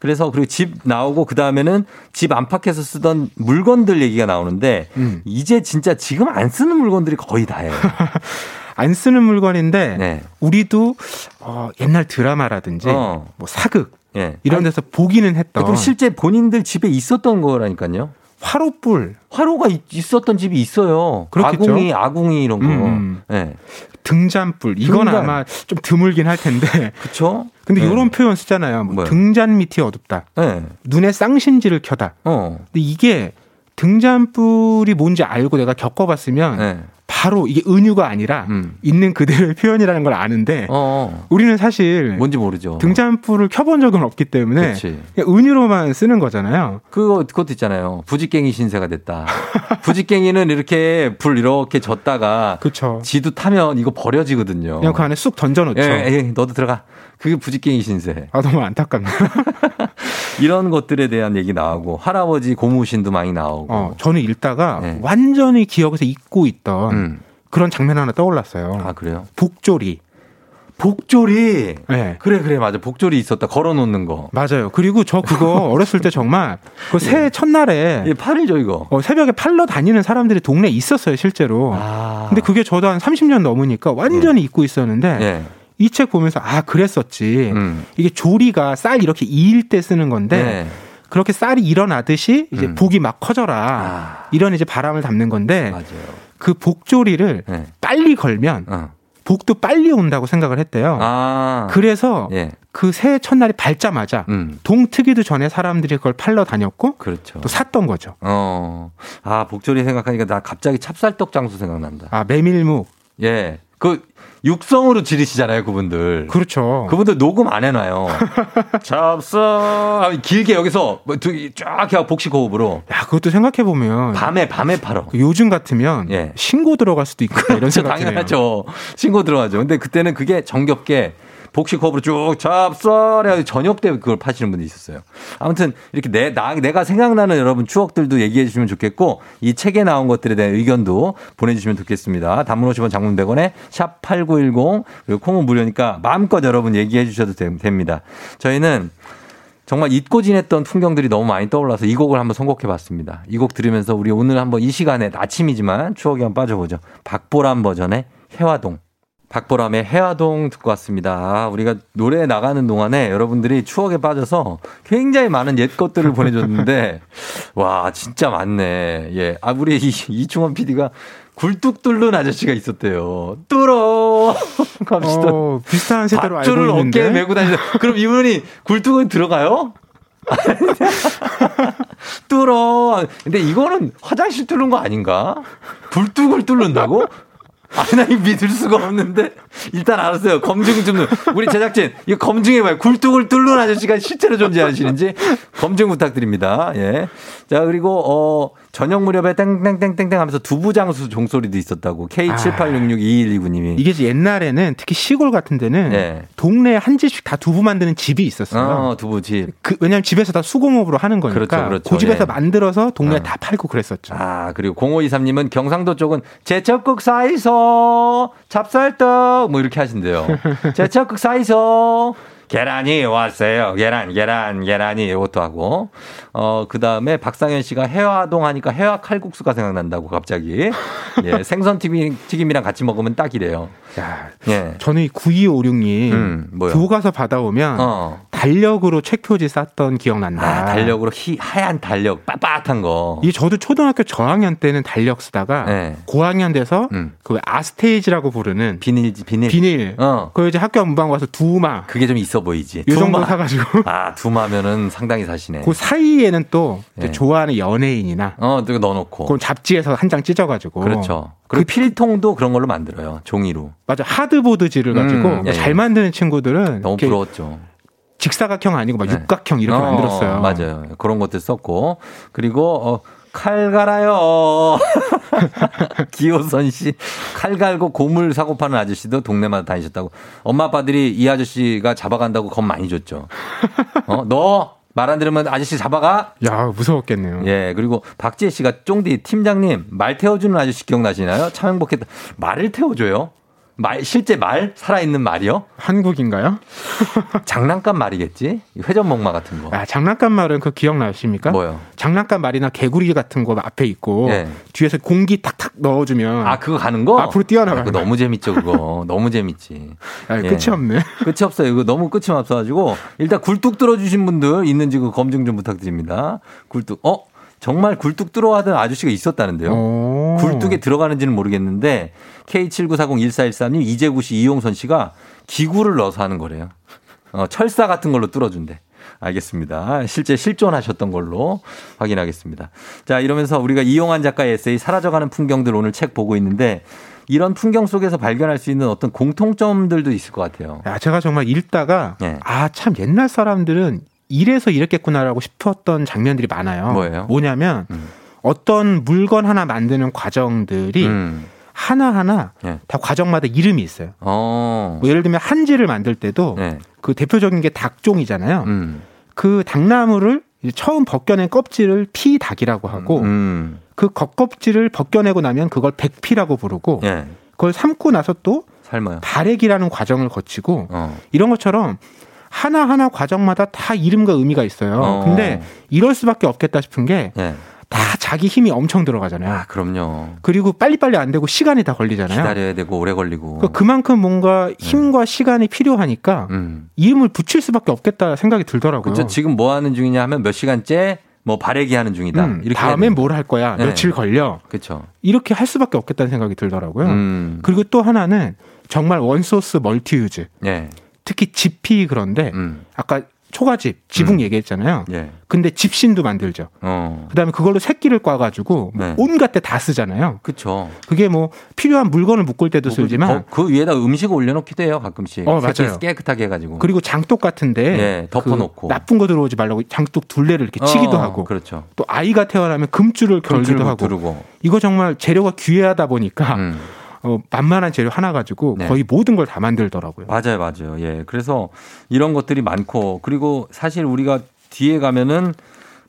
그래서 그리고 집 나오고 그 다음에는 집 안팎에서 쓰던 물건들 얘기가 나오는데 음. 이제 진짜 지금 안 쓰는 물건들이 거의 다예요. 안 쓰는 물건인데 네. 우리도 어, 옛날 드라마라든지 어. 뭐 사극 예. 이런 데서 보기는 했던 그럼 실제 본인들 집에 있었던 거라니까요. 화로불 화로가 있- 있었던 집이 있어요. 그렇겠죠. 아궁이, 아궁이 이런 거. 음, 예. 등잔불 이건 등잔. 아마 좀 드물긴 할 텐데 그쵸? 근데 네. 이런 표현 쓰잖아요. 뭐? 등잔 밑이 어둡다. 예. 눈에 쌍신지를 켜다. 어. 근데 이게 등잔불이 뭔지 알고 내가 겪어봤으면 예. 바로 이게 은유가 아니라 음. 있는 그대로의 표현이라는 걸 아는데 어. 우리는 사실 뭔지 모르죠. 등잔불을 켜본 적은 없기 때문에 은유로만 쓰는 거잖아요. 그거 그것도 있잖아요. 부직갱이 신세가 됐다. 부직갱이는 이렇게 불 이렇게 졌다가 그렇죠. 지도 타면 이거 버려지거든요. 그냥 그 안에 쑥 던져놓죠. 예, 예, 너도 들어가. 그게 부직갱이 신세. 아 너무 안타깝네요. 이런 것들에 대한 얘기 나오고 할아버지 고무신도 많이 나오고. 어, 저는 읽다가 네. 완전히 기억에서 잊고 있던 음. 그런 장면 하나 떠올랐어요. 아 그래요? 복조리. 복조리. 네. 그래 그래 맞아. 복조리 있었다. 걸어 놓는 거. 맞아요. 그리고 저 그거 어렸을 때 정말 그 새해 첫날에 예, 팔이죠 이거. 어, 새벽에 팔러 다니는 사람들이 동네에 있었어요, 실제로. 아. 근데 그게 저도 한 30년 넘으니까 완전히 잊고 있었는데 예. 이 책 보면서 아, 그랬었지. 음. 이게 조리가 쌀 이렇게 이일 때 쓰는 건데 네. 그렇게 쌀이 일어나듯이 이제 음. 복이 막 커져라. 이런 이제 바람을 담는 건데 맞아요. 그 복조리를 네. 빨리 걸면 어. 복도 빨리 온다고 생각을 했대요. 아. 그래서 예. 그 새해 첫날이 밝자마자 음. 동 트기도 전에 사람들이 그걸 팔러 다녔고 그렇죠. 또 샀던 거죠. 어. 아, 복조리 생각하니까 나 갑자기 찹쌀떡 장수 생각난다. 아 메밀묵. 예. 그 육성으로 지르시잖아요, 그분들. 그렇죠. 그분들 녹음 안 해놔요. 찹쌀 길게 여기서 뭐 두- 쫙 해서 복식 호흡으로 야 그것도 생각해 보면 밤에 밤에 팔어. 요즘 같으면 예. 신고 들어갈 수도 있고 이런 그렇죠, 생각. 당연하죠. 신고 들어가죠. 근데 그때는 그게 정겹게 복식 호흡으로 쭉 찹쌀해 저녁 때 그걸 파시는 분이 있었어요. 아무튼 이렇게 내, 나, 내가 생각나는 여러분 추억들도 얘기해 주시면 좋겠고 이 책에 나온 것들에 대한 의견도 보내주시면 좋겠습니다. 단문 50원 장문 100원에 샵8910 그리고 콩은 무료니까 마음껏 여러분 얘기해 주셔도 되- 됩니다. 저희는 정말 잊고 지냈던 풍경들이 너무 많이 떠올라서 이 곡을 한번 선곡해 봤습니다. 이 곡 들으면서 우리 오늘 한번 이 시간에 아침이지만 추억에 한번 빠져보죠. 박보람 버전의 해화동. 박보람의 해화동 듣고 왔습니다. 아, 우리가 노래 나가는 동안에 여러분들이 추억에 빠져서 굉장히 많은 옛 것들을 보내줬는데, 와, 진짜 많네. 예. 아, 우리 이, 이충원 PD가 굴뚝 뚫는 아저씨가 있었대요. 뚫어! 갑시다. 어, 비슷한 세대로 알고 밧줄을 있는데. 어깨에 메고 다니는. 그럼 이분이 굴뚝은 들어가요? 뚫어. 근데 이거는 화장실 뚫는 거 아닌가? 굴뚝을 뚫는다고? 아니, 믿을 수가 없는데. 일단 알았어요. 검증 좀. 우리 제작진, 이거 검증해봐요. 굴뚝을 뚫는 아저씨가 실제로 존재하시는지 검증 부탁드립니다. 예. 자, 그리고, 어, 저녁 무렵에 땡땡땡땡땡 하면서 두부장수 종소리도 있었다고. K78662129님이. 이게 옛날에는 특히 시골 같은 데는 예. 동네에 한 집씩 다 두부 만드는 집이 있었어요. 어, 두부 집. 그, 왜냐면 집에서 다 수공업으로 하는 거니까. 그렇죠, 그렇죠. 그 집에서 예. 만들어서 동네에 어. 다 팔고 그랬었죠. 아, 그리고 0523님은 경상도 쪽은 제철국 사이소, 찹쌀떡, 뭐 이렇게 하신대요. 제철국 사이소, 계란이 왔어요. 계란, 계란, 계란이 이것도 하고. 어, 그 다음에 박상현 씨가 해화동 하니까 해화 칼국수가 생각난다고 갑자기. 예, 생선 튀김, 튀김이랑 같이 먹으면 딱이래요. 야, 예. 저는 이 9256님 음? 교과서 받아오면 어. 달력으로 책표지 쌌던 기억난다. 아, 달력으로 희, 하얀 달력, 빳빳한 거. 이게 저도 초등학교 저학년 때는 달력 쓰다가 네. 고학년 돼서 음. 그 아스테이지라고 부르는 비닐, 비닐. 비닐. 어. 그 이제 학교 문방 가서 두마 그게 좀 있어 보이지. 요 정도. 사가지고 아, 두마면은 상당히 사시네. 그 사이에는 또 네. 좋아하는 연예인이나 어, 또 넣어놓고. 그 잡지에서 한 장 찢어가지고 그렇죠. 그리고 필통도 그런 걸로 만들어요. 종이로. 맞아 하드보드지를 가지고 음, 예, 잘 예. 만드는 친구들은 너무 부러웠죠. 직사각형 아니고 막 네. 육각형 이렇게 어, 만들었어요. 맞아요. 그런 것들 썼고. 그리고, 어, 칼 갈아요. 기호선 씨. 칼 갈고 고물 사고 파는 아저씨도 동네마다 다니셨다고. 엄마 아빠들이 이 아저씨가 잡아간다고 겁 많이 줬죠. 어, 너! 말 안 들으면 아저씨 잡아가? 야 무서웠겠네요. 예, 그리고 박지혜 씨가 쫑디 팀장님 말 태워주는 아저씨 기억나시나요? 참 행복했다. 말을 태워줘요? 말 실제 말 살아있는 말이요? 한국인가요? 장난감 말이겠지? 회전 목마 같은 거. 아 장난감 말은 그 기억나십니까? 뭐요? 장난감 말이나 개구리 같은 거 앞에 있고 예. 뒤에서 공기 탁탁 넣어주면 아 그거 가는 거? 앞으로 뛰어나가는 아, 그거 너무 재밌죠 그거. 너무 재밌지. 아, 예. 끝이 없네. 끝이 없어요. 이거 너무 끝이 없어가지고 일단 굴뚝 들어주신 분들 있는지 그 검증 좀 부탁드립니다. 굴뚝. 어? 정말 굴뚝 들어가던 아저씨가 있었다는데요. 오. 굴뚝에 들어가는지는 모르겠는데 K79401413님 이재구 씨 이용선 씨가 기구를 넣어서 하는 거래요. 어, 철사 같은 걸로 뚫어준대. 알겠습니다. 실제 실존하셨던 걸로 확인하겠습니다. 자, 이러면서 우리가 이용한 작가의 에세이 사라져가는 풍경들 오늘 책 보고 있는데 이런 풍경 속에서 발견할 수 있는 어떤 공통점들도 있을 것 같아요. 야, 제가 정말 읽다가 예. 아참 옛날 사람들은 이래서 이랬겠구나라고 싶었던 장면들이 많아요. 뭐예요? 뭐냐면 음. 어떤 물건 하나 만드는 과정들이 음. 하나하나 예. 다 과정마다 이름이 있어요. 어. 뭐 예를 들면 한지를 만들 때도 네. 그 대표적인 게 닭종이잖아요. 음. 그 닭나무를 처음 벗겨낸 껍질을 피닭이라고 하고 음. 그 겉껍질을 벗겨내고 나면 그걸 백피라고 부르고 예. 그걸 삶고 나서 또 삶아요. 발액이라는 과정을 거치고 어. 이런 것처럼 하나하나 과정마다 다 이름과 의미가 있어요. 어. 근데 이럴 수밖에 없겠다 싶은 게다 예. 자기 힘이 엄청 들어가잖아요. 아, 그럼요. 그리고 빨리빨리 안 되고 시간이 다 걸리잖아요. 기다려야 되고 오래 걸리고. 그 그만큼 뭔가 힘과 시간이 필요하니까 음. 이름을 붙일 수밖에 없겠다 생각이 들더라고요. 그렇죠. 지금 뭐 하는 중이냐 하면 몇 시간째 뭐 발액이 하는 중이다. 음, 이렇게 다음엔 뭘할 거야? 네. 며칠 걸려? 그렇죠. 이렇게 할 수밖에 없겠다는 생각이 들더라고요. 음. 그리고 또 하나는 정말 원소스 멀티유즈. 예. 특히 집이 그런데 음. 아까 초가집, 지붕 얘기했잖아요. 예. 근데 집신도 만들죠. 어. 그다음에 그걸로 새끼를 꽈가지고 뭐 네. 온갖 데 다 쓰잖아요. 그렇죠. 그게 뭐 필요한 물건을 묶을 때도 쓰지만 그, 그 위에다 음식을 올려놓기도 해요 가끔씩. 어, 맞아요. 깨끗하게 해가지고. 그리고 장독 같은데 예, 덮어놓고. 그 나쁜 거 들어오지 말라고 장독 둘레를 이렇게 치기도 어, 하고 그렇죠. 또 아이가 태어나면 금줄을 금줄을 걸기도 하고 두르고. 이거 정말 재료가 귀하다 보니까 음. 어, 만만한 재료 하나 가지고 네. 거의 모든 걸 다 만들더라고요. 맞아요, 맞아요. 예. 그래서 이런 것들이 많고 그리고 사실 우리가 뒤에 가면은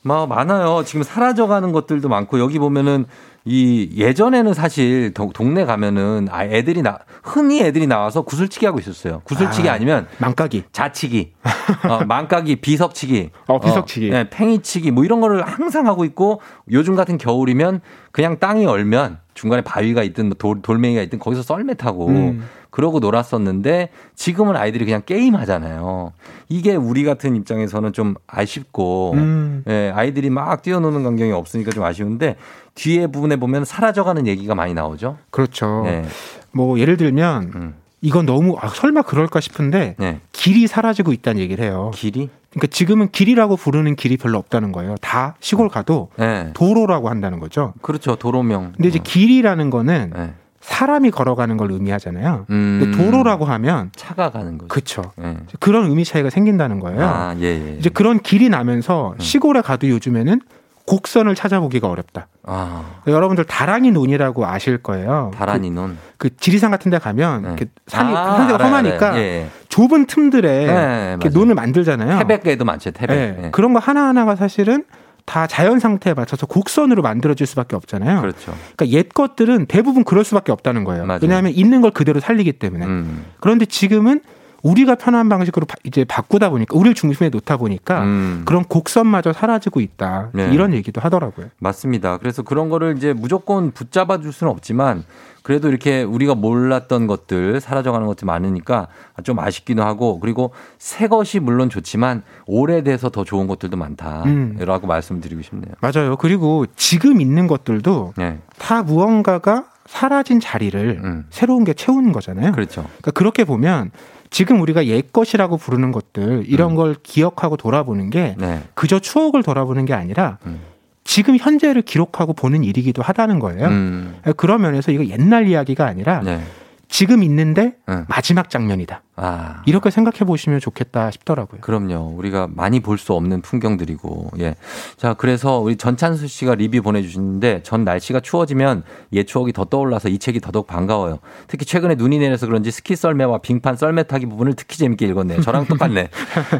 막 많아요. 지금 사라져가는 것들도 많고 여기 보면은 이 예전에는 사실 동- 동네 가면은 아 애들이 나 흔히 애들이 나와서 구슬치기 하고 있었어요. 구슬치기 아, 아, 니면 망까기, 자치기, 어, 망까기, 비석치기, 어, 비석치기. 네, 팽이치기 뭐 이런 거를 항상 하고 있고 요즘 같은 겨울이면 그냥 땅이 얼면 중간에 바위가 있든 뭐 돌, 돌멩이가 있든 거기서 썰매 타고 음. 그러고 놀았었는데 지금은 아이들이 그냥 게임 하잖아요. 이게 우리 같은 입장에서는 좀 아쉽고 음. 예, 아이들이 막 뛰어노는 광경이 없으니까 좀 아쉬운데 뒤에 부분에 보면 사라져가는 얘기가 많이 나오죠. 그렇죠. 네. 뭐 예를 들면 음. 이건 너무 아, 설마 그럴까 싶은데 네. 길이 사라지고 있다는 얘기를 해요. 길이? 그러니까 지금은 길이라고 부르는 길이 별로 없다는 거예요. 다 시골 가도 네. 도로라고 한다는 거죠. 그렇죠. 도로명. 근데 이제 길이라는 거는 네. 사람이 걸어가는 걸 의미하잖아요. 음. 근데 도로라고 하면 차가 가는 거죠. 그렇죠. 예. 그런 의미 차이가 생긴다는 거예요. 아, 예, 예. 이제 그런 길이 나면서 시골에 가도 요즘에는 곡선을 찾아보기가 어렵다. 아, 여러분들 다랑이 논이라고 아실 거예요. 다란이 논. 그, 그 지리산 같은 데 가면 이렇게 산이 아, 알아요, 험하니까 알아요. 예, 예. 좁은 틈들에 네, 이렇게 맞아요. 논을 만들잖아요. 태백에도 많죠, 태백. 예, 예. 그런 거 하나하나가 사실은 다 자연 상태에 맞춰서 곡선으로 만들어질 수밖에 없잖아요. 그렇죠. 그러니까 옛 것들은 대부분 그럴 수밖에 없다는 거예요. 맞아요. 왜냐하면 있는 걸 그대로 살리기 때문에. 음. 그런데 지금은 우리가 편한 방식으로 바- 이제 바꾸다 보니까 우리를 중심에 놓다 보니까 음. 그런 곡선마저 사라지고 있다. 네. 이런 얘기도 하더라고요. 맞습니다. 그래서 그런 거를 이제 무조건 붙잡아 줄 수는 없지만 그래도 이렇게 우리가 몰랐던 것들 사라져가는 것들이 많으니까 좀 아쉽기도 하고 그리고 새 것이 물론 좋지만 오래돼서 더 좋은 것들도 많다라고 음. 말씀드리고 싶네요. 맞아요. 그리고 지금 있는 것들도 네. 다 무언가가 사라진 자리를 새로운 게 채우는 거잖아요. 음. 그렇죠. 그러니까 그렇게 보면 지금 우리가 옛 것이라고 부르는 것들 이런 걸 기억하고 돌아보는 게 음. 네. 그저 추억을 돌아보는 게 아니라 음. 지금 현재를 기록하고 보는 일이기도 하다는 거예요. 음. 그런 면에서 이거 옛날 이야기가 아니라 네. 지금 있는데 응. 마지막 장면이다. 아. 이렇게 생각해 보시면 좋겠다 싶더라고요. 그럼요. 우리가 많이 볼 수 없는 풍경들이고, 예. 자, 그래서 우리 전찬수 씨가 리뷰 보내주시는데, 전 날씨가 추워지면 옛 추억이 더 떠올라서 이 책이 더더욱 반가워요. 특히 최근에 눈이 내려서 그런지 스키 썰매와 빙판 썰매 타기 부분을 특히 재밌게 읽었네요. 저랑 똑같네.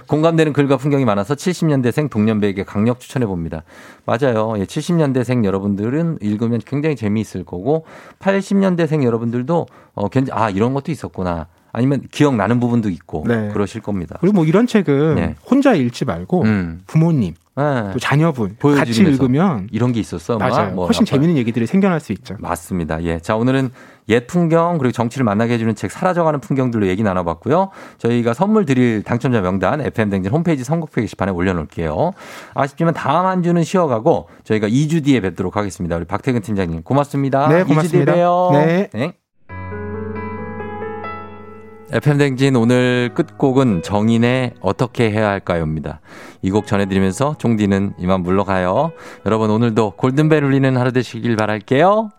공감되는 글과 풍경이 많아서 70년대생 동년배에게 강력 추천해 봅니다. 맞아요. 예, 70년대생 여러분들은 읽으면 굉장히 재미있을 거고, 80년대생 여러분들도, 어, 괜 아, 이런 것도 있었구나. 아니면 기억나는 부분도 있고, 네. 그러실 겁니다. 그리고 뭐 이런 책은 네. 혼자 읽지 말고 음. 부모님, 네. 또 자녀분 같이 읽으면 이런 게 있었어. 막 맞아요. 뭐 훨씬 아빠요. 재밌는 얘기들이 생겨날 수 있죠. 맞습니다. 예. 자, 오늘은 옛 풍경 그리고 정치를 만나게 해주는 책 사라져가는 풍경들로 얘기 나눠봤고요. 저희가 선물 드릴 당첨자 명단 FM 댕진 홈페이지 선곡표 게시판에 올려놓을게요. 아쉽지만 다음 한 주는 쉬어가고 저희가 2주 뒤에 뵙도록 하겠습니다. 우리 박태근 팀장님 고맙습니다. 네, 2주 뒤에 고맙습니다. 봬요. 네. FM 댕진 오늘 끝곡은 정인의 어떻게 해야 할까요입니다. 이 곡 전해드리면서 종디는 이만 물러가요. 여러분 오늘도 골든벨 울리는 하루 되시길 바랄게요.